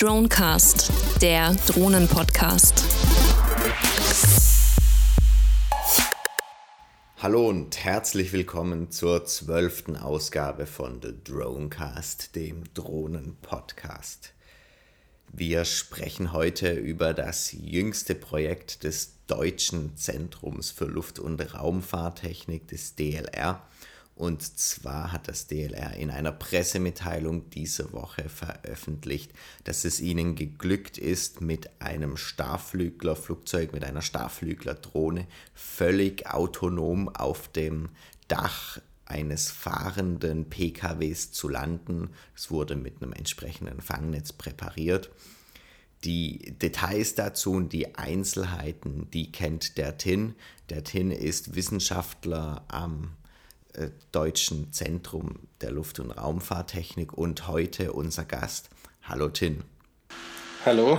Dronecast, der Drohnen-Podcast. Hallo und herzlich willkommen zur zwölften Ausgabe von The Dronecast, dem Drohnen-Podcast. Wir sprechen heute über das jüngste Projekt des Deutschen Zentrums für Luft- und Raumfahrttechnik des DLR und zwar hat das DLR in einer Pressemitteilung diese Woche veröffentlicht, dass es ihnen geglückt ist, mit einem Starflüglerflugzeug, mit einer Starflüglerdrohne völlig autonom auf dem Dach eines fahrenden PKWs zu landen. Es wurde mit einem entsprechenden Fangnetz präpariert. Die Details dazu und die Einzelheiten, die kennt der TIN. Der TIN ist Wissenschaftler am äh, Deutschen Zentrum der Luft- und Raumfahrttechnik und heute unser Gast. Hallo Tin. Hallo.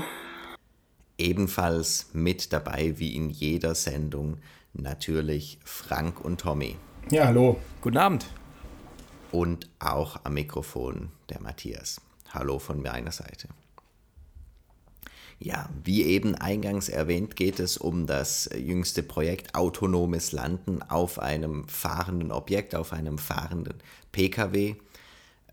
Ebenfalls mit dabei wie in jeder Sendung natürlich Frank und Tommy. Ja, hallo. Guten Abend. Und auch am Mikrofon der Matthias. Hallo von meiner Seite. Ja, wie eben eingangs erwähnt, geht es um das jüngste Projekt autonomes Landen auf einem fahrenden Objekt, auf einem fahrenden Pkw.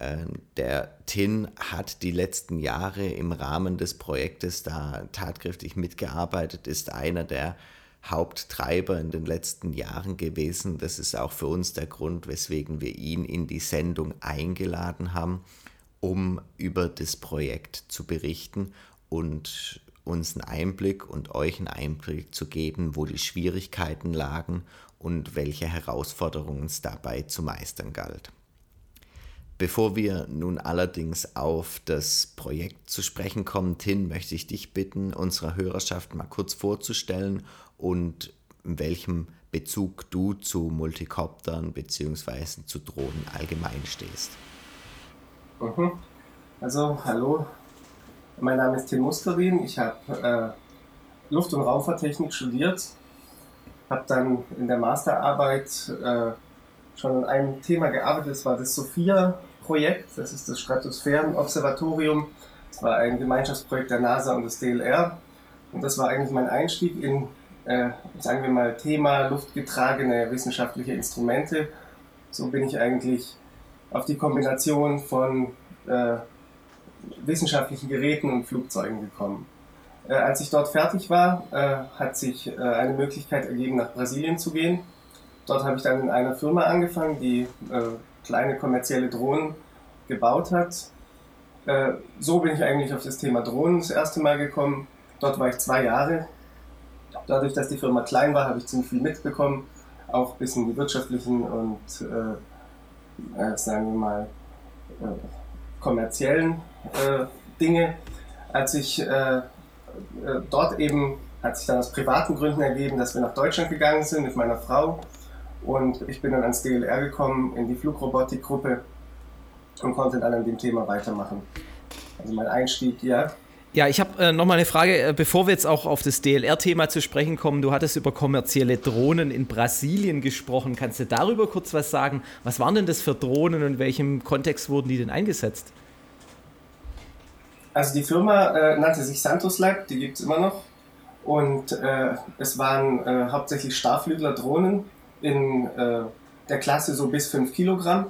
Ähm, der TIN hat die letzten Jahre im Rahmen des Projektes da tatkräftig mitgearbeitet, ist einer der Haupttreiber in den letzten Jahren gewesen. Das ist auch für uns der Grund, weswegen wir ihn in die Sendung eingeladen haben, um über das Projekt zu berichten und uns einen Einblick und euch einen Einblick zu geben, wo die Schwierigkeiten lagen und welche Herausforderungen es dabei zu meistern galt. Bevor wir nun allerdings auf das Projekt zu sprechen kommen, Tin, möchte ich dich bitten, unserer Hörerschaft mal kurz vorzustellen und in welchem Bezug du zu Multikoptern bzw. zu Drohnen allgemein stehst. Mhm. Also, hallo, mein Name ist Tim Muskerin. Ich habe äh, Luft- und Raumfahrttechnik studiert, habe dann in der Masterarbeit äh, schon an einem Thema gearbeitet. Das war das SOFIA-Projekt. Das ist das Stratosphärenobservatorium. Das war ein Gemeinschaftsprojekt der NASA und des DLR. Und das war eigentlich mein Einstieg in, äh, sagen wir mal, Thema luftgetragene wissenschaftliche Instrumente. So bin ich eigentlich auf die Kombination von äh, wissenschaftlichen Geräten und Flugzeugen gekommen. Äh, als ich dort fertig war, äh, hat sich äh, eine Möglichkeit ergeben, nach Brasilien zu gehen. Dort habe ich dann in einer Firma angefangen, die äh, kleine kommerzielle Drohnen gebaut hat. Äh, so bin ich eigentlich auf das Thema Drohnen das erste Mal gekommen. Dort war ich zwei Jahre. Dadurch, dass die Firma klein war, habe ich ziemlich viel mitbekommen, auch ein bisschen die wirtschaftlichen und, sagen wir mal, kommerziellen Dinge. Als ich äh, äh, dort eben, hat sich dann aus privaten Gründen ergeben, dass wir nach Deutschland gegangen sind mit meiner Frau. Und ich bin dann ans DLR gekommen, in die Flugrobotikgruppe und konnte dann an dem Thema weitermachen. Also mein Einstieg, ja. Ja, ich habe äh, nochmal eine Frage, äh, bevor wir jetzt auch auf das DLR-Thema zu sprechen kommen. Du hattest über kommerzielle Drohnen in Brasilien gesprochen. Kannst du darüber kurz was sagen? Was waren denn das für Drohnen und in welchem Kontext wurden die denn eingesetzt? Also die Firma äh, nannte sich Santos Lab, die gibt es immer noch. Und äh, es waren äh, hauptsächlich Starflügler-Drohnen in äh, der Klasse so bis 5 Kilogramm,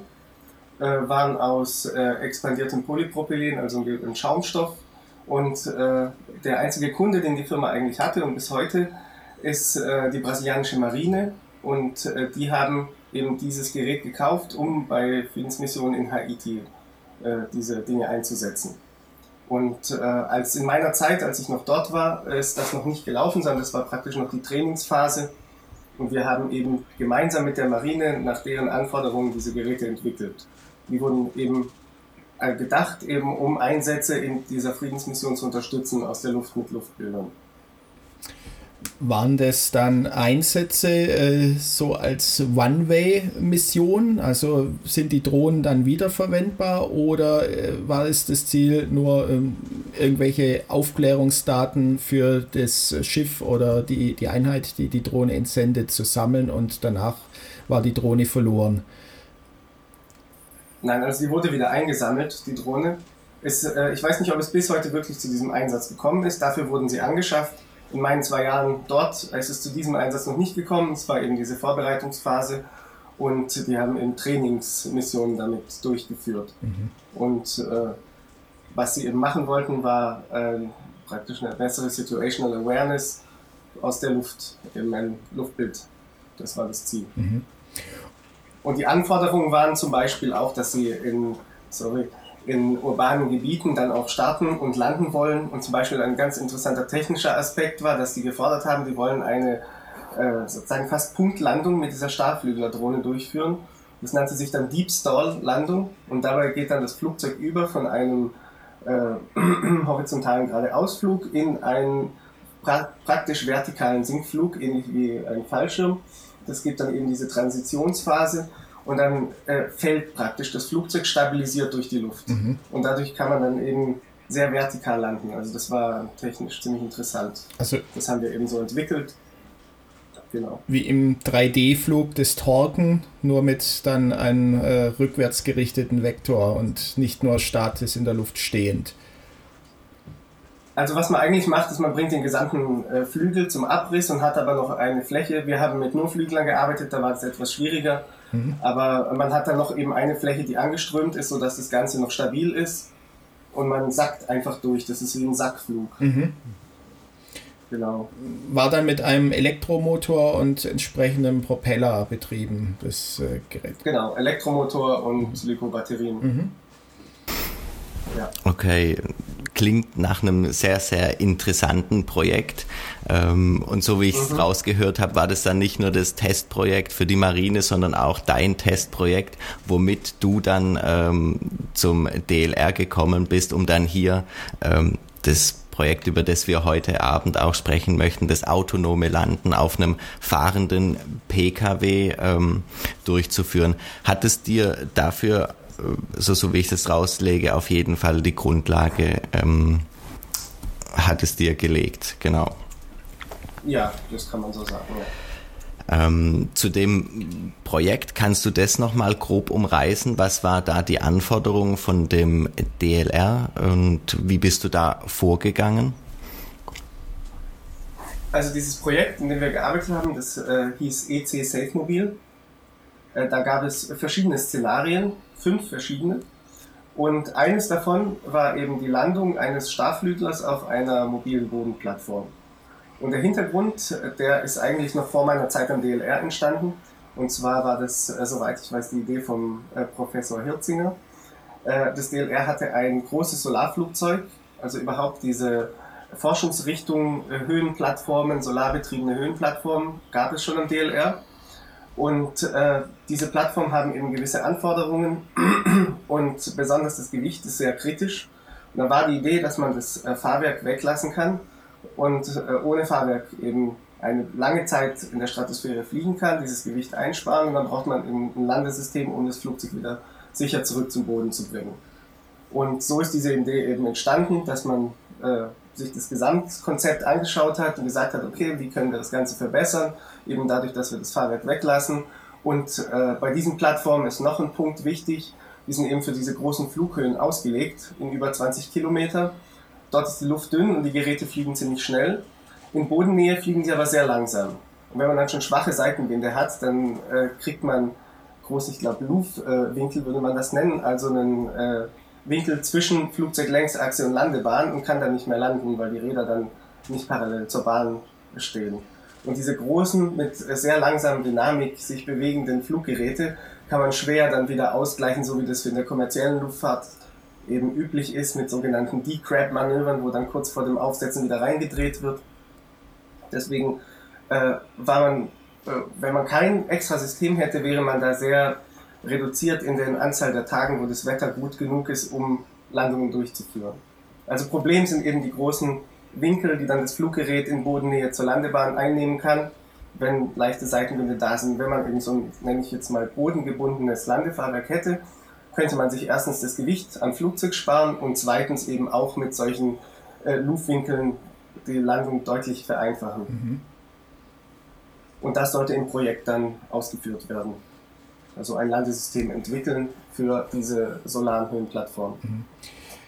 äh, waren aus äh, expandiertem Polypropylen, also ein Schaumstoff. Und der einzige Kunde, den die Firma eigentlich hatte und bis heute, ist die brasilianische Marine. Und die haben eben dieses Gerät gekauft, um bei Friedensmissionen in Haiti diese Dinge einzusetzen. Und äh, als in meiner Zeit, als ich noch dort war, ist das noch nicht gelaufen, sondern das war praktisch noch die Trainingsphase. Und wir haben eben gemeinsam mit der Marine nach deren Anforderungen diese Geräte entwickelt. Die wurden eben äh, gedacht, eben um Einsätze in dieser Friedensmission zu unterstützen aus der Luft mit Luftbildern. Waren das dann Einsätze äh, so als One-Way-Mission? Also sind die Drohnen dann wiederverwendbar oder äh, war es das Ziel, nur ähm, irgendwelche Aufklärungsdaten für das Schiff oder die, die Einheit, die die Drohne entsendet, zu sammeln und danach war die Drohne verloren? Nein, also sie wurde wieder eingesammelt, die Drohne. Es, äh, ich weiß nicht, ob es bis heute wirklich zu diesem Einsatz gekommen ist. Dafür wurden sie angeschafft. In meinen zwei Jahren dort ist es zu diesem Einsatz noch nicht gekommen. Es war eben diese Vorbereitungsphase und die haben eben Trainingsmissionen damit durchgeführt. Mhm. Und äh, was sie eben machen wollten, war äh, praktisch eine bessere Situational Awareness aus der Luft, eben ein Luftbild. Das war das Ziel. Mhm. Und die Anforderungen waren zum Beispiel auch, dass sie in, sorry, in urbanen Gebieten dann auch starten und landen wollen. Und zum Beispiel ein ganz interessanter technischer Aspekt war, dass sie gefordert haben, die wollen eine äh, sozusagen fast Punktlandung mit dieser Startflügler-Drohne durchführen. Das nannte sich dann Deep Stall Landung und dabei geht dann das Flugzeug über von einem äh, horizontalen Geradeausflug in einen pra praktisch vertikalen Sinkflug, ähnlich wie ein Fallschirm. Das gibt dann eben diese Transitionsphase und dann äh, fällt praktisch das Flugzeug stabilisiert durch die Luft. Mhm. Und dadurch kann man dann eben sehr vertikal landen. Also das war technisch ziemlich interessant. Also das haben wir eben so entwickelt. Genau. Wie im 3D-Flug des Torken, nur mit dann einem äh, rückwärts gerichteten Vektor und nicht nur statisch in der Luft stehend. Also was man eigentlich macht, ist, man bringt den gesamten äh, Flügel zum Abriss und hat aber noch eine Fläche. Wir haben mit nur Flüglern gearbeitet, da war es etwas schwieriger. Mhm. Aber man hat dann noch eben eine Fläche, die angeströmt ist, sodass das Ganze noch stabil ist. Und man sackt einfach durch. Das ist wie ein Sackflug. Mhm. Genau. War dann mit einem Elektromotor und entsprechendem Propeller betrieben, das äh, Gerät. Genau, Elektromotor und Lithobatterien. Mhm. Ja. Okay, klingt nach einem sehr, sehr interessanten Projekt. Ähm, und so wie ich es mhm. rausgehört habe, war das dann nicht nur das Testprojekt für die Marine, sondern auch dein Testprojekt, womit du dann ähm, zum DLR gekommen bist, um dann hier ähm, das Projekt, über das wir heute Abend auch sprechen möchten, das autonome Landen auf einem fahrenden Pkw ähm, durchzuführen. Hat es dir dafür so, so wie ich das rauslege, auf jeden Fall die Grundlage ähm, hat es dir gelegt, genau. Ja, das kann man so sagen. Ja. Ähm, zu dem Projekt kannst du das nochmal grob umreißen? Was war da die Anforderung von dem DLR und wie bist du da vorgegangen? Also dieses Projekt, in dem wir gearbeitet haben, das äh, hieß EC Safe Mobil. Äh, da gab es verschiedene Szenarien, fünf verschiedene. Und eines davon war eben die Landung eines Starflüglers auf einer mobilen Bodenplattform. Und der Hintergrund, der ist eigentlich noch vor meiner Zeit am DLR entstanden. Und zwar war das, äh, soweit ich weiß, die Idee vom äh, Professor Hirzinger. Äh, das DLR hatte ein großes Solarflugzeug, also überhaupt diese Forschungsrichtung Höhenplattformen, solarbetriebene Höhenplattformen gab es schon am DLR. Und äh, diese Plattformen haben eben gewisse Anforderungen und besonders das Gewicht ist sehr kritisch. Und da war die Idee, dass man das äh, Fahrwerk weglassen kann und äh, ohne Fahrwerk eben eine lange Zeit in der Stratosphäre fliegen kann, dieses Gewicht einsparen und dann braucht man eben ein Landesystem, um das Flugzeug wieder sicher zurück zum Boden zu bringen. Und so ist diese Idee eben entstanden, dass man äh, sich das Gesamtkonzept angeschaut hat und gesagt hat, okay, wie können wir das Ganze verbessern, eben dadurch, dass wir das Fahrwerk weglassen. Und äh, bei diesen Plattformen ist noch ein Punkt wichtig, die sind eben für diese großen Flughöhen ausgelegt, in über 20 Kilometer. Dort ist die Luft dünn und die Geräte fliegen ziemlich schnell. In Bodennähe fliegen sie aber sehr langsam. Und wenn man dann schon schwache Seitenwinde hat, dann äh, kriegt man groß, ich glaube, Luftwinkel würde man das nennen, also einen äh, Winkel zwischen Flugzeuglängsachse und Landebahn und kann dann nicht mehr landen, weil die Räder dann nicht parallel zur Bahn stehen. Und diese großen, mit sehr langsamer Dynamik sich bewegenden Fluggeräte kann man schwer dann wieder ausgleichen, so wie das in der kommerziellen Luftfahrt eben üblich ist, mit sogenannten Decrab-Manövern, wo dann kurz vor dem Aufsetzen wieder reingedreht wird. Deswegen äh, war man, äh, wenn man kein extra System hätte, wäre man da sehr reduziert in der Anzahl der Tagen, wo das Wetter gut genug ist, um Landungen durchzuführen. Also Problem sind eben die großen Winkel, die dann das Fluggerät in Bodennähe zur Landebahn einnehmen kann, wenn leichte Seitenwinde da sind. Wenn man eben so ein, nenne ich jetzt mal, bodengebundenes Landefahrwerk hätte, könnte man sich erstens das Gewicht am Flugzeug sparen und zweitens eben auch mit solchen äh, Luftwinkeln die Landung deutlich vereinfachen. Mhm. Und das sollte im Projekt dann ausgeführt werden also ein Landesystem entwickeln für diese solaren Höhenplattformen. Mhm.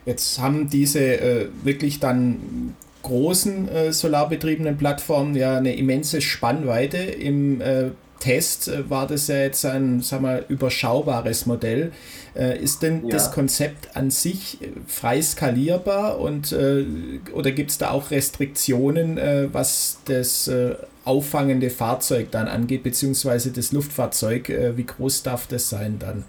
Jetzt haben diese äh, wirklich dann großen äh, solarbetriebenen Plattformen ja eine immense Spannweite. Im äh, Test äh, war das ja jetzt ein sag mal, überschaubares Modell. Äh, ist denn ja. das Konzept an sich äh, frei skalierbar und oder gibt es da auch Restriktionen, was das auffangende Fahrzeug dann angeht, beziehungsweise das Luftfahrzeug? wie groß darf das sein dann?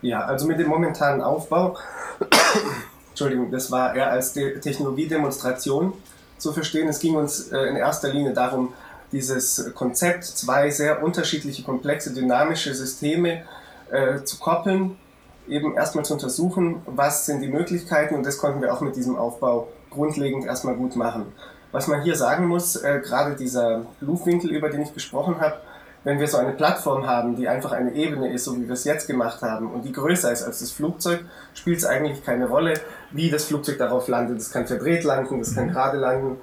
Ja, also mit dem momentanen Aufbau, Entschuldigung, das war eher als De Technologiedemonstration zu verstehen. Es ging uns in erster Linie darum, dieses Konzept, zwei sehr unterschiedliche, komplexe, dynamische Systeme äh, zu koppeln, eben erstmal zu untersuchen, was sind die Möglichkeiten und das konnten wir auch mit diesem Aufbau grundlegend erstmal gut machen. Was man hier sagen muss, äh, gerade dieser Luftwinkel, über den ich gesprochen habe, wenn wir so eine Plattform haben, die einfach eine Ebene ist, so wie wir es jetzt gemacht haben, und die größer ist als das Flugzeug, spielt es eigentlich keine Rolle, wie das Flugzeug darauf landet. Das kann verdreht landen, das kann mhm. gerade landen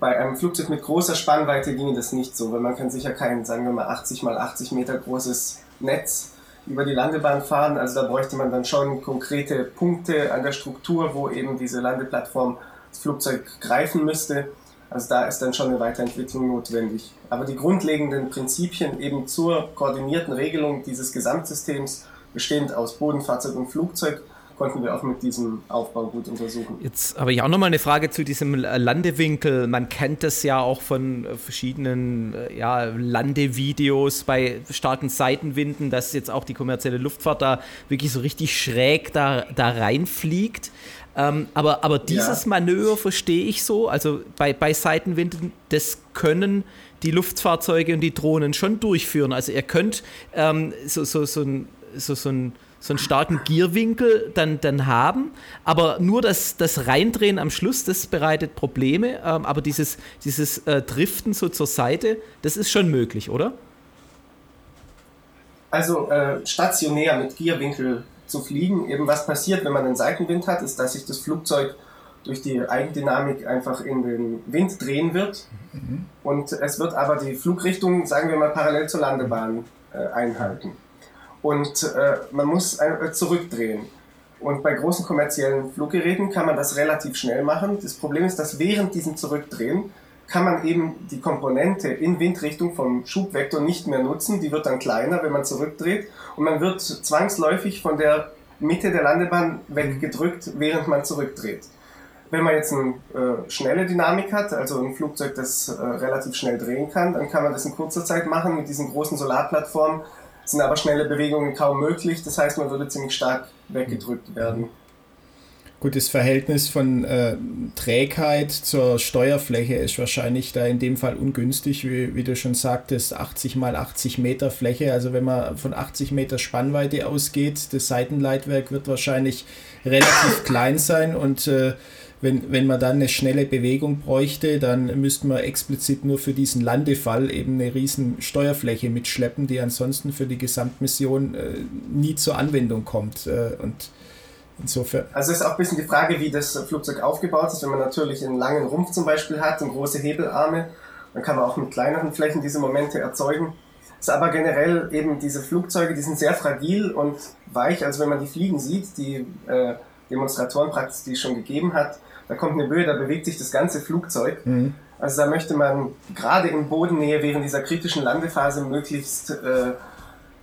bei einem Flugzeug mit großer Spannweite ginge das nicht so, weil man kann sicher kein, sagen wir mal, 80 mal 80 Meter großes Netz über die Landebahn fahren. Also da bräuchte man dann schon konkrete Punkte an der Struktur, wo eben diese Landeplattform das Flugzeug greifen müsste. Also da ist dann schon eine Weiterentwicklung notwendig. Aber die grundlegenden Prinzipien eben zur koordinierten Regelung dieses Gesamtsystems, bestehend aus Bodenfahrzeug und Flugzeug, konnten wir auch mit diesem Aufbau gut untersuchen. Jetzt habe ich auch nochmal eine Frage zu diesem Landewinkel. Man kennt das ja auch von äh, verschiedenen äh, ja, Landevideos bei starken Seitenwinden, dass jetzt auch die kommerzielle Luftfahrt da wirklich so richtig schräg da, da reinfliegt. Ähm, aber, aber dieses ja. Manöver verstehe ich so. Also bei, bei Seitenwinden, das können die Luftfahrzeuge und die Drohnen schon durchführen. Also ihr könnt ähm, so, so, so ein, so, so ein so einen starken Gierwinkel dann, dann haben. Aber nur das, das Reindrehen am Schluss, das bereitet Probleme. Ähm, aber dieses, dieses äh, Driften so zur Seite, das ist schon möglich, oder? Also äh, stationär mit Gierwinkel zu fliegen, eben was passiert, wenn man einen Seitenwind hat, ist, dass sich das Flugzeug durch die Eigendynamik einfach in den Wind drehen wird. Mhm. Und es wird aber die Flugrichtung, sagen wir mal, parallel zur Landebahn äh, einhalten und äh, man muss äh, zurückdrehen. Und bei großen kommerziellen Fluggeräten kann man das relativ schnell machen. Das Problem ist, dass während diesem Zurückdrehen kann man eben die Komponente in Windrichtung vom Schubvektor nicht mehr nutzen. Die wird dann kleiner, wenn man zurückdreht. Und man wird zwangsläufig von der Mitte der Landebahn weggedrückt, während man zurückdreht. Wenn man jetzt eine äh, schnelle Dynamik hat, also ein Flugzeug, das äh, relativ schnell drehen kann, dann kann man das in kurzer Zeit machen mit diesen großen Solarplattformen sind aber schnelle Bewegungen kaum möglich. Das heißt, man würde ziemlich stark weggedrückt werden. Gut, das Verhältnis von äh, Trägheit zur Steuerfläche ist wahrscheinlich da in dem Fall ungünstig, wie, wie, du schon sagtest, 80 mal 80 Meter Fläche. Also wenn man von 80 Meter Spannweite ausgeht, das Seitenleitwerk wird wahrscheinlich relativ klein sein und äh, wenn, wenn man dann eine schnelle Bewegung bräuchte, dann müsste man explizit nur für diesen Landefall eben eine riesen Steuerfläche mitschleppen, die ansonsten für die Gesamtmission äh, nie zur Anwendung kommt. Äh, und insofern. Also ist auch ein bisschen die Frage, wie das Flugzeug aufgebaut ist. Wenn man natürlich einen langen Rumpf zum Beispiel hat und große Hebelarme, dann kann man auch mit kleineren Flächen diese Momente erzeugen. Ist aber generell eben diese Flugzeuge, die sind sehr fragil und weich. Also wenn man die fliegen sieht, die äh, Demonstratoren praktisch, die es schon gegeben hat, da kommt eine Böe, da bewegt sich das ganze Flugzeug. Mhm. Also da möchte man gerade in Bodennähe während dieser kritischen Landephase möglichst, äh,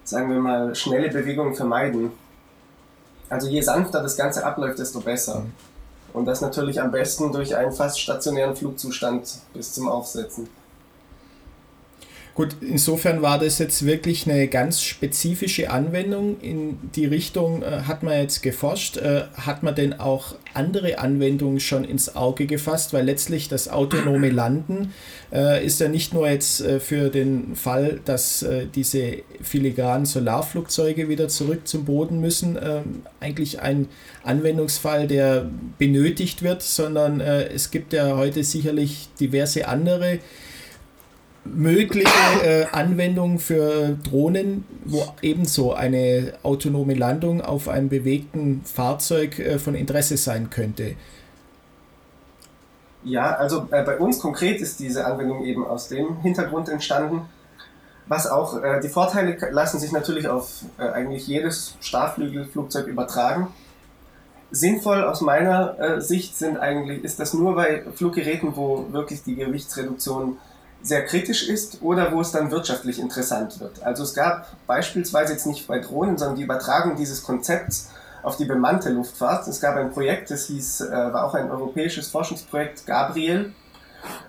sagen wir mal, schnelle Bewegungen vermeiden. Also je sanfter das Ganze abläuft, desto besser. Mhm. Und das natürlich am besten durch einen fast stationären Flugzustand bis zum Aufsetzen. Gut, insofern war das jetzt wirklich eine ganz spezifische Anwendung. In die Richtung äh, hat man jetzt geforscht. Äh, hat man denn auch andere Anwendungen schon ins Auge gefasst? Weil letztlich das autonome Landen äh, ist ja nicht nur jetzt äh, für den Fall, dass äh, diese filigranen Solarflugzeuge wieder zurück zum Boden müssen, ähm, eigentlich ein Anwendungsfall, der benötigt wird, sondern äh, es gibt ja heute sicherlich diverse andere mögliche äh, Anwendungen für Drohnen, wo ebenso eine autonome Landung auf einem bewegten Fahrzeug äh, von Interesse sein könnte. Ja, also äh, bei uns konkret ist diese Anwendung eben aus dem Hintergrund entstanden. Was auch, äh, die Vorteile lassen sich natürlich auf äh, eigentlich jedes Starrflügelflugzeug übertragen. Sinnvoll aus meiner äh, Sicht sind eigentlich, ist das nur bei Fluggeräten, wo wirklich die Gewichtsreduktion sehr kritisch ist oder wo es dann wirtschaftlich interessant wird. Also es gab beispielsweise jetzt nicht bei Drohnen, sondern die Übertragung dieses Konzepts auf die bemannte Luftfahrt. Es gab ein Projekt, das hieß, äh, war auch ein europäisches Forschungsprojekt, Gabriel.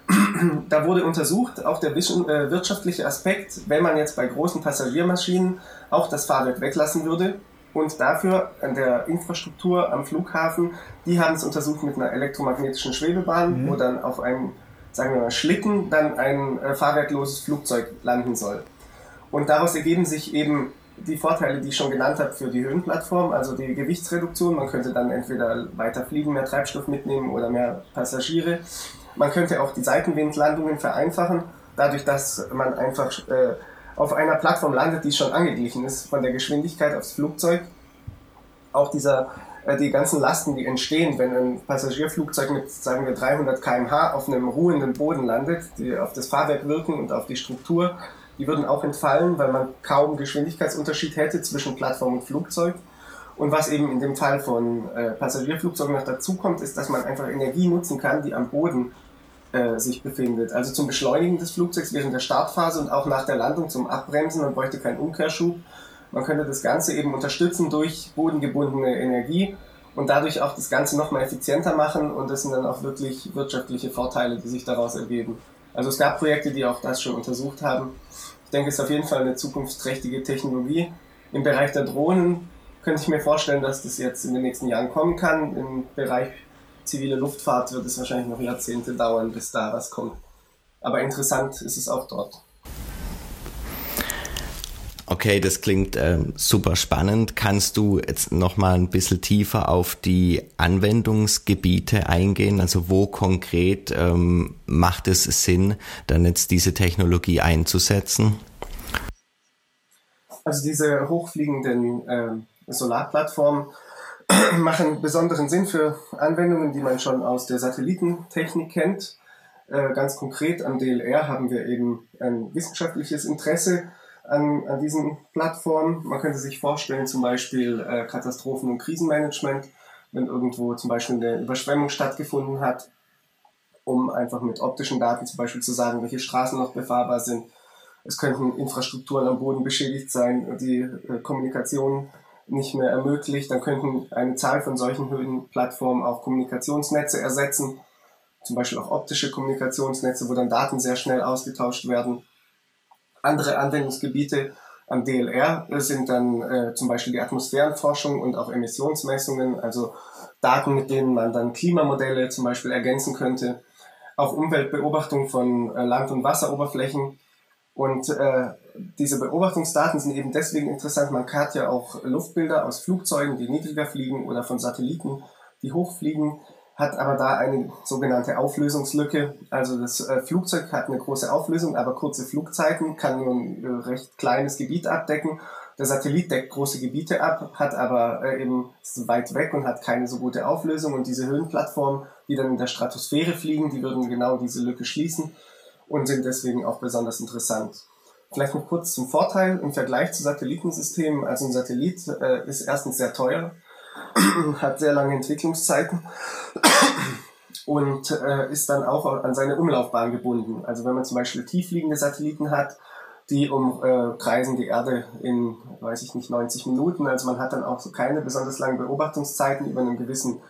da wurde untersucht, auch der äh, wirtschaftliche Aspekt, wenn man jetzt bei großen Passagiermaschinen auch das Fahrwerk weglassen würde, und dafür an der Infrastruktur am Flughafen, die haben es untersucht mit einer elektromagnetischen Schwebebahn, mhm. wo dann auf einem, sagen wir mal, Schlitten dann ein äh, fahrwerkloses Flugzeug landen soll. Und daraus ergeben sich eben die Vorteile, die ich schon genannt habe für die Höhenplattform, also die Gewichtsreduktion. Man könnte dann entweder weiter fliegen, mehr Treibstoff mitnehmen oder mehr Passagiere. Man könnte auch die Seitenwindlandungen vereinfachen, dadurch, dass man einfach äh, auf einer Plattform landet, die schon angeglichen ist von der Geschwindigkeit aufs Flugzeug. Auch dieser, die ganzen Lasten, die entstehen, wenn ein Passagierflugzeug mit, sagen wir, 300 km/h auf einem ruhenden Boden landet, die auf das Fahrwerk wirken und auf die Struktur, die würden auch entfallen, weil man kaum Geschwindigkeitsunterschied hätte zwischen Plattform und Flugzeug. Und was eben in dem Fall von äh, Passagierflugzeugen noch dazu kommt, ist, dass man einfach Energie nutzen kann, die am Boden äh, sich befindet. Also zum Beschleunigen des Flugzeugs während der Startphase und auch nach der Landung zum Abbremsen. Man bräuchte keinen Umkehrschub. Man könnte das Ganze eben unterstützen durch bodengebundene Energie und dadurch auch das Ganze nochmal effizienter machen und das sind dann auch wirklich wirtschaftliche Vorteile, die sich daraus ergeben. Also es gab Projekte, die auch das schon untersucht haben. Ich denke, es ist auf jeden Fall eine zukunftsträchtige Technologie. Im Bereich der Drohnen könnte ich mir vorstellen, dass das jetzt in den nächsten Jahren kommen kann. Im Bereich zivile Luftfahrt wird es wahrscheinlich noch Jahrzehnte dauern, bis da was kommt. Aber interessant ist es auch dort. Okay, das klingt ähm, super spannend. Kannst du jetzt noch mal ein bisschen tiefer auf die Anwendungsgebiete eingehen? Also wo konkret ähm, macht es Sinn, dann jetzt diese Technologie einzusetzen? Also diese hochfliegenden äh, Solarplattformen machen besonderen Sinn für Anwendungen, die man schon aus der Satellitentechnik kennt. Äh, ganz konkret am DLR haben wir eben ein wissenschaftliches Interesse an, an diesen Plattformen. Man könnte sich vorstellen, zum Beispiel äh, Katastrophen- und Krisenmanagement, wenn irgendwo zum Beispiel eine Überschwemmung stattgefunden hat, um einfach mit optischen Daten zum Beispiel zu sagen, welche Straßen noch befahrbar sind. Es könnten Infrastrukturen am Boden beschädigt sein, die äh, Kommunikation nicht mehr ermöglicht. Dann könnten eine Zahl von solchen Höhenplattformen auch Kommunikationsnetze ersetzen, zum Beispiel auch optische Kommunikationsnetze, wo dann Daten sehr schnell ausgetauscht werden. Andere Anwendungsgebiete am DLR sind dann äh, zum Beispiel die Atmosphärenforschung und auch Emissionsmessungen, also Daten, mit denen man dann Klimamodelle zum Beispiel ergänzen könnte. Auch Umweltbeobachtung von äh, Land- und Wasseroberflächen und äh, diese Beobachtungsdaten sind eben deswegen interessant. Man hat ja auch Luftbilder aus Flugzeugen, die niedriger fliegen oder von Satelliten, die hochfliegen, hat aber da eine sogenannte Auflösungslücke. Also das äh, Flugzeug hat eine große Auflösung, aber kurze Flugzeiten, kann nur ein äh, recht kleines Gebiet abdecken. Der Satellit deckt große Gebiete ab, hat aber äh, eben ist weit weg und hat keine so gute Auflösung. Und diese Höhenplattformen, die dann in der Stratosphäre fliegen, die würden genau diese Lücke schließen und sind deswegen auch besonders interessant. Vielleicht noch kurz zum Vorteil im Vergleich zu Satellitensystemen. Also ein Satellit ist erstens sehr teuer, hat sehr lange Entwicklungszeiten und äh, ist dann auch an seine Umlaufbahn gebunden. Also wenn man zum Beispiel tiefliegende Satelliten hat, die umkreisen äh, die Erde in, weiß ich nicht, 90 Minuten. Also man hat dann auch so keine besonders langen Beobachtungszeiten über einen gewissen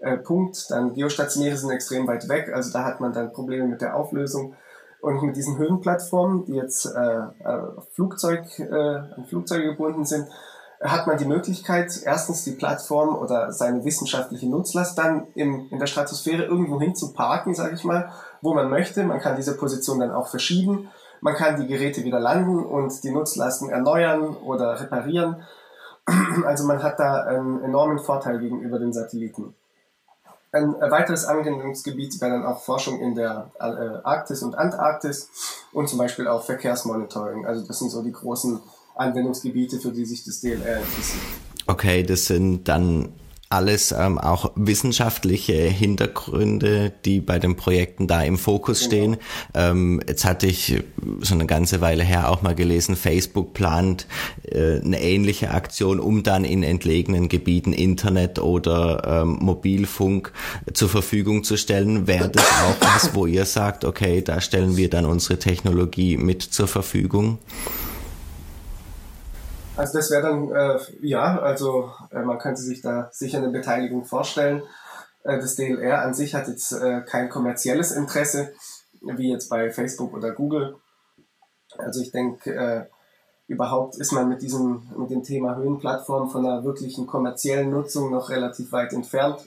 äh, Punkt. Dann Geostationäre sind extrem weit weg, also da hat man dann Probleme mit der Auflösung. Und mit diesen Höhenplattformen, die jetzt äh, äh, Flugzeug, äh, an Flugzeuge gebunden sind, hat man die Möglichkeit, erstens die Plattform oder seine wissenschaftliche Nutzlast dann in, in der Stratosphäre irgendwo hin zu parken, sage ich mal, wo man möchte. Man kann diese Position dann auch verschieben. Man kann die Geräte wieder landen und die Nutzlasten erneuern oder reparieren. Also man hat da einen enormen Vorteil gegenüber den Satelliten. Ein weiteres Anwendungsgebiet wäre dann auch Forschung in der äh, Arktis und Antarktis und zum Beispiel auch Verkehrsmonitoring. Also das sind so die großen Anwendungsgebiete, für die sich das DLR interessiert. Okay, das sind dann alles ähm, auch wissenschaftliche Hintergründe, die bei den Projekten da im Fokus genau. stehen. Ähm, jetzt hatte ich schon eine ganze Weile her auch mal gelesen, Facebook plant äh, eine ähnliche Aktion, um dann in entlegenen Gebieten Internet oder ähm, Mobilfunk zur Verfügung zu stellen. Wäre das auch was, wo ihr sagt, okay, da stellen wir dann unsere Technologie mit zur Verfügung? Also das wäre dann, äh, ja, also äh, man könnte sich da sicher eine Beteiligung vorstellen. Äh, das DLR an sich hat jetzt äh, kein kommerzielles Interesse, wie jetzt bei Facebook oder Google. Also ich denke, äh, überhaupt ist man mit diesem, mit dem Thema Höhenplattform von einer wirklichen kommerziellen Nutzung noch relativ weit entfernt.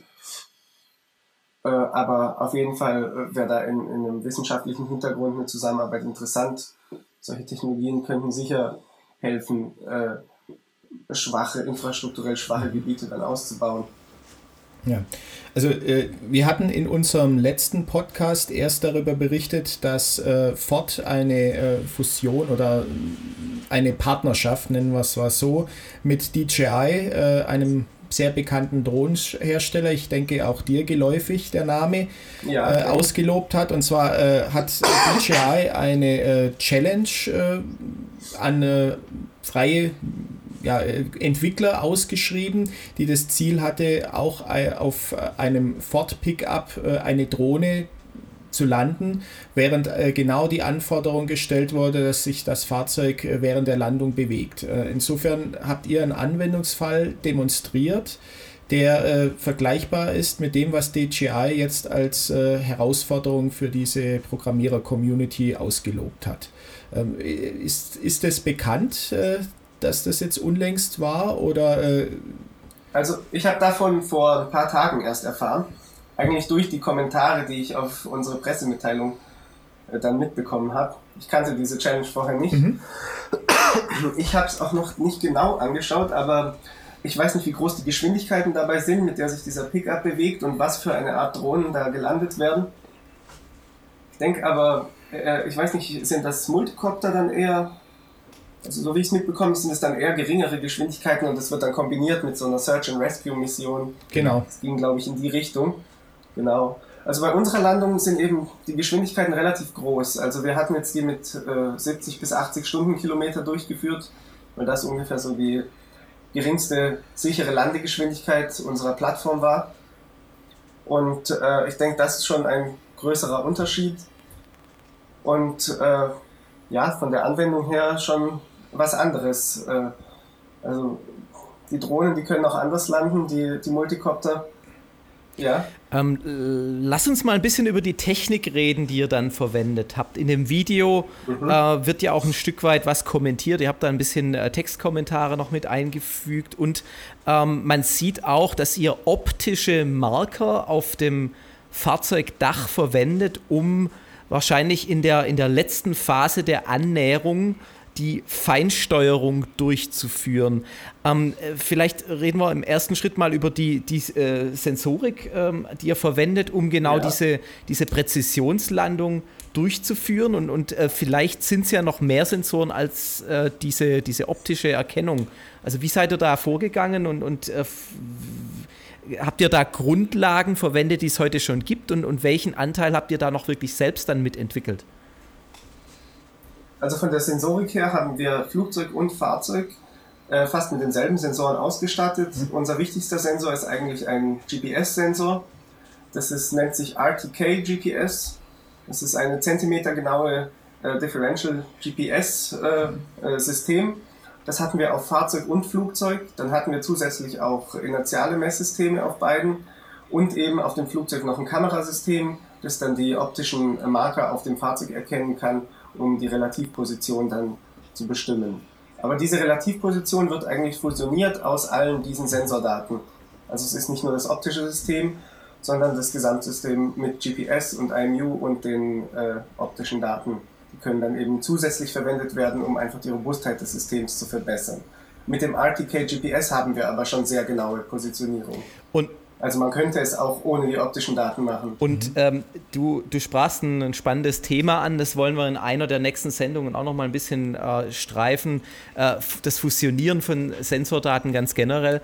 Äh, aber auf jeden Fall wäre da in, in einem wissenschaftlichen Hintergrund eine Zusammenarbeit interessant. Solche Technologien könnten sicher helfen, äh, schwache, infrastrukturell schwache Gebiete dann auszubauen. Ja, also äh, wir hatten in unserem letzten Podcast erst darüber berichtet, dass äh, Ford eine äh, Fusion oder eine Partnerschaft, nennen wir es mal so, mit DJI, äh, einem sehr bekannten Drohnenhersteller, ich denke auch dir geläufig der Name, ja, äh, ausgelobt hat. Und zwar äh, hat DJI eine äh, Challenge äh, an äh, freie ja, Entwickler ausgeschrieben, die das Ziel hatte, auch äh, auf einem Ford Pickup eine Drohne zu landen, während äh, genau die Anforderung gestellt wurde, dass sich das Fahrzeug äh, während der Landung bewegt. Äh, insofern habt ihr einen Anwendungsfall demonstriert, der äh, vergleichbar ist mit dem, was DJI jetzt als äh, Herausforderung für diese Programmierer-Community ausgelobt hat. Ähm, ist, ist es bekannt, äh, dass das jetzt unlängst war oder also ich habe davon vor ein paar Tagen erst erfahren eigentlich durch die Kommentare, die ich auf unsere Pressemitteilung äh, dann mitbekommen habe. Ich kannte diese Challenge vorher nicht. Mhm. Ich habe es auch noch nicht genau angeschaut, aber ich weiß nicht, wie groß die Geschwindigkeiten dabei sind, mit der sich dieser Pickup bewegt und was für eine Art Drohnen da gelandet werden. Ich denke aber, äh, ich weiß nicht, sind das Multicopter dann eher, also so wie ich es mitbekomme, sind es dann eher geringere Geschwindigkeiten und das wird dann kombiniert mit so einer Search and Rescue Mission. Genau. Das ging, glaube ich, in die Richtung. Genau. Also bei unserer Landung sind eben die Geschwindigkeiten relativ groß. Also wir hatten jetzt die mit äh, 70 bis 80 Stundenkilometer durchgeführt, weil das ungefähr so die geringste sichere Landegeschwindigkeit unserer Plattform war. Und äh, ich denke, das ist schon ein größerer Unterschied. Und äh, ja, von der Anwendung her schon was anderes. Äh, also die Drohnen, die können auch anders landen, die, die Multicopter. Ja. Ähm, lass uns mal ein bisschen über die Technik reden, die ihr dann verwendet habt. In dem Video mhm. äh, wird ja auch ein Stück weit was kommentiert. Ihr habt da ein bisschen äh, Textkommentare noch mit eingefügt und ähm, man sieht auch, dass ihr optische Marker auf dem Fahrzeugdach verwendet, um wahrscheinlich in der, in der letzten Phase der Annäherung die Feinsteuerung durchzuführen. Ähm, äh, vielleicht reden wir im ersten Schritt mal über die, die äh, Sensorik, ähm, die ihr verwendet, um genau ja. diese, diese Präzisionslandung durchzuführen. Und, und äh, vielleicht sind es ja noch mehr Sensoren als äh, diese, diese optische Erkennung. Also wie seid ihr da vorgegangen und, und äh, habt ihr da Grundlagen verwendet, die es heute schon gibt? Und, und welchen Anteil habt ihr da noch wirklich selbst dann mitentwickelt? Also von der Sensorik her haben wir Flugzeug und Fahrzeug äh, fast mit denselben Sensoren ausgestattet. Mhm. Unser wichtigster Sensor ist eigentlich ein GPS-Sensor. Das ist, nennt sich RTK GPS. Das ist eine zentimetergenaue äh, Differential GPS-System. Äh, äh das hatten wir auf Fahrzeug und Flugzeug. Dann hatten wir zusätzlich auch inertiale Messsysteme auf beiden und eben auf dem Flugzeug noch ein Kamerasystem, das dann die optischen Marker auf dem Fahrzeug erkennen kann um die Relativposition dann zu bestimmen. Aber diese Relativposition wird eigentlich fusioniert aus allen diesen Sensordaten. Also es ist nicht nur das optische System, sondern das Gesamtsystem mit GPS und IMU und den äh, optischen Daten. Können dann eben zusätzlich verwendet werden, um einfach die Robustheit des Systems zu verbessern. Mit dem RTK GPS haben wir aber schon sehr genaue Positionierung. Und Also man könnte es auch ohne die optischen Daten machen. Und ähm, du, du sprachst ein, ein, spannendes Thema an, das wollen wir in einer der nächsten Sendungen auch noch mal ein bisschen äh, streifen, äh, das Fusionieren von Sensordaten ganz generell.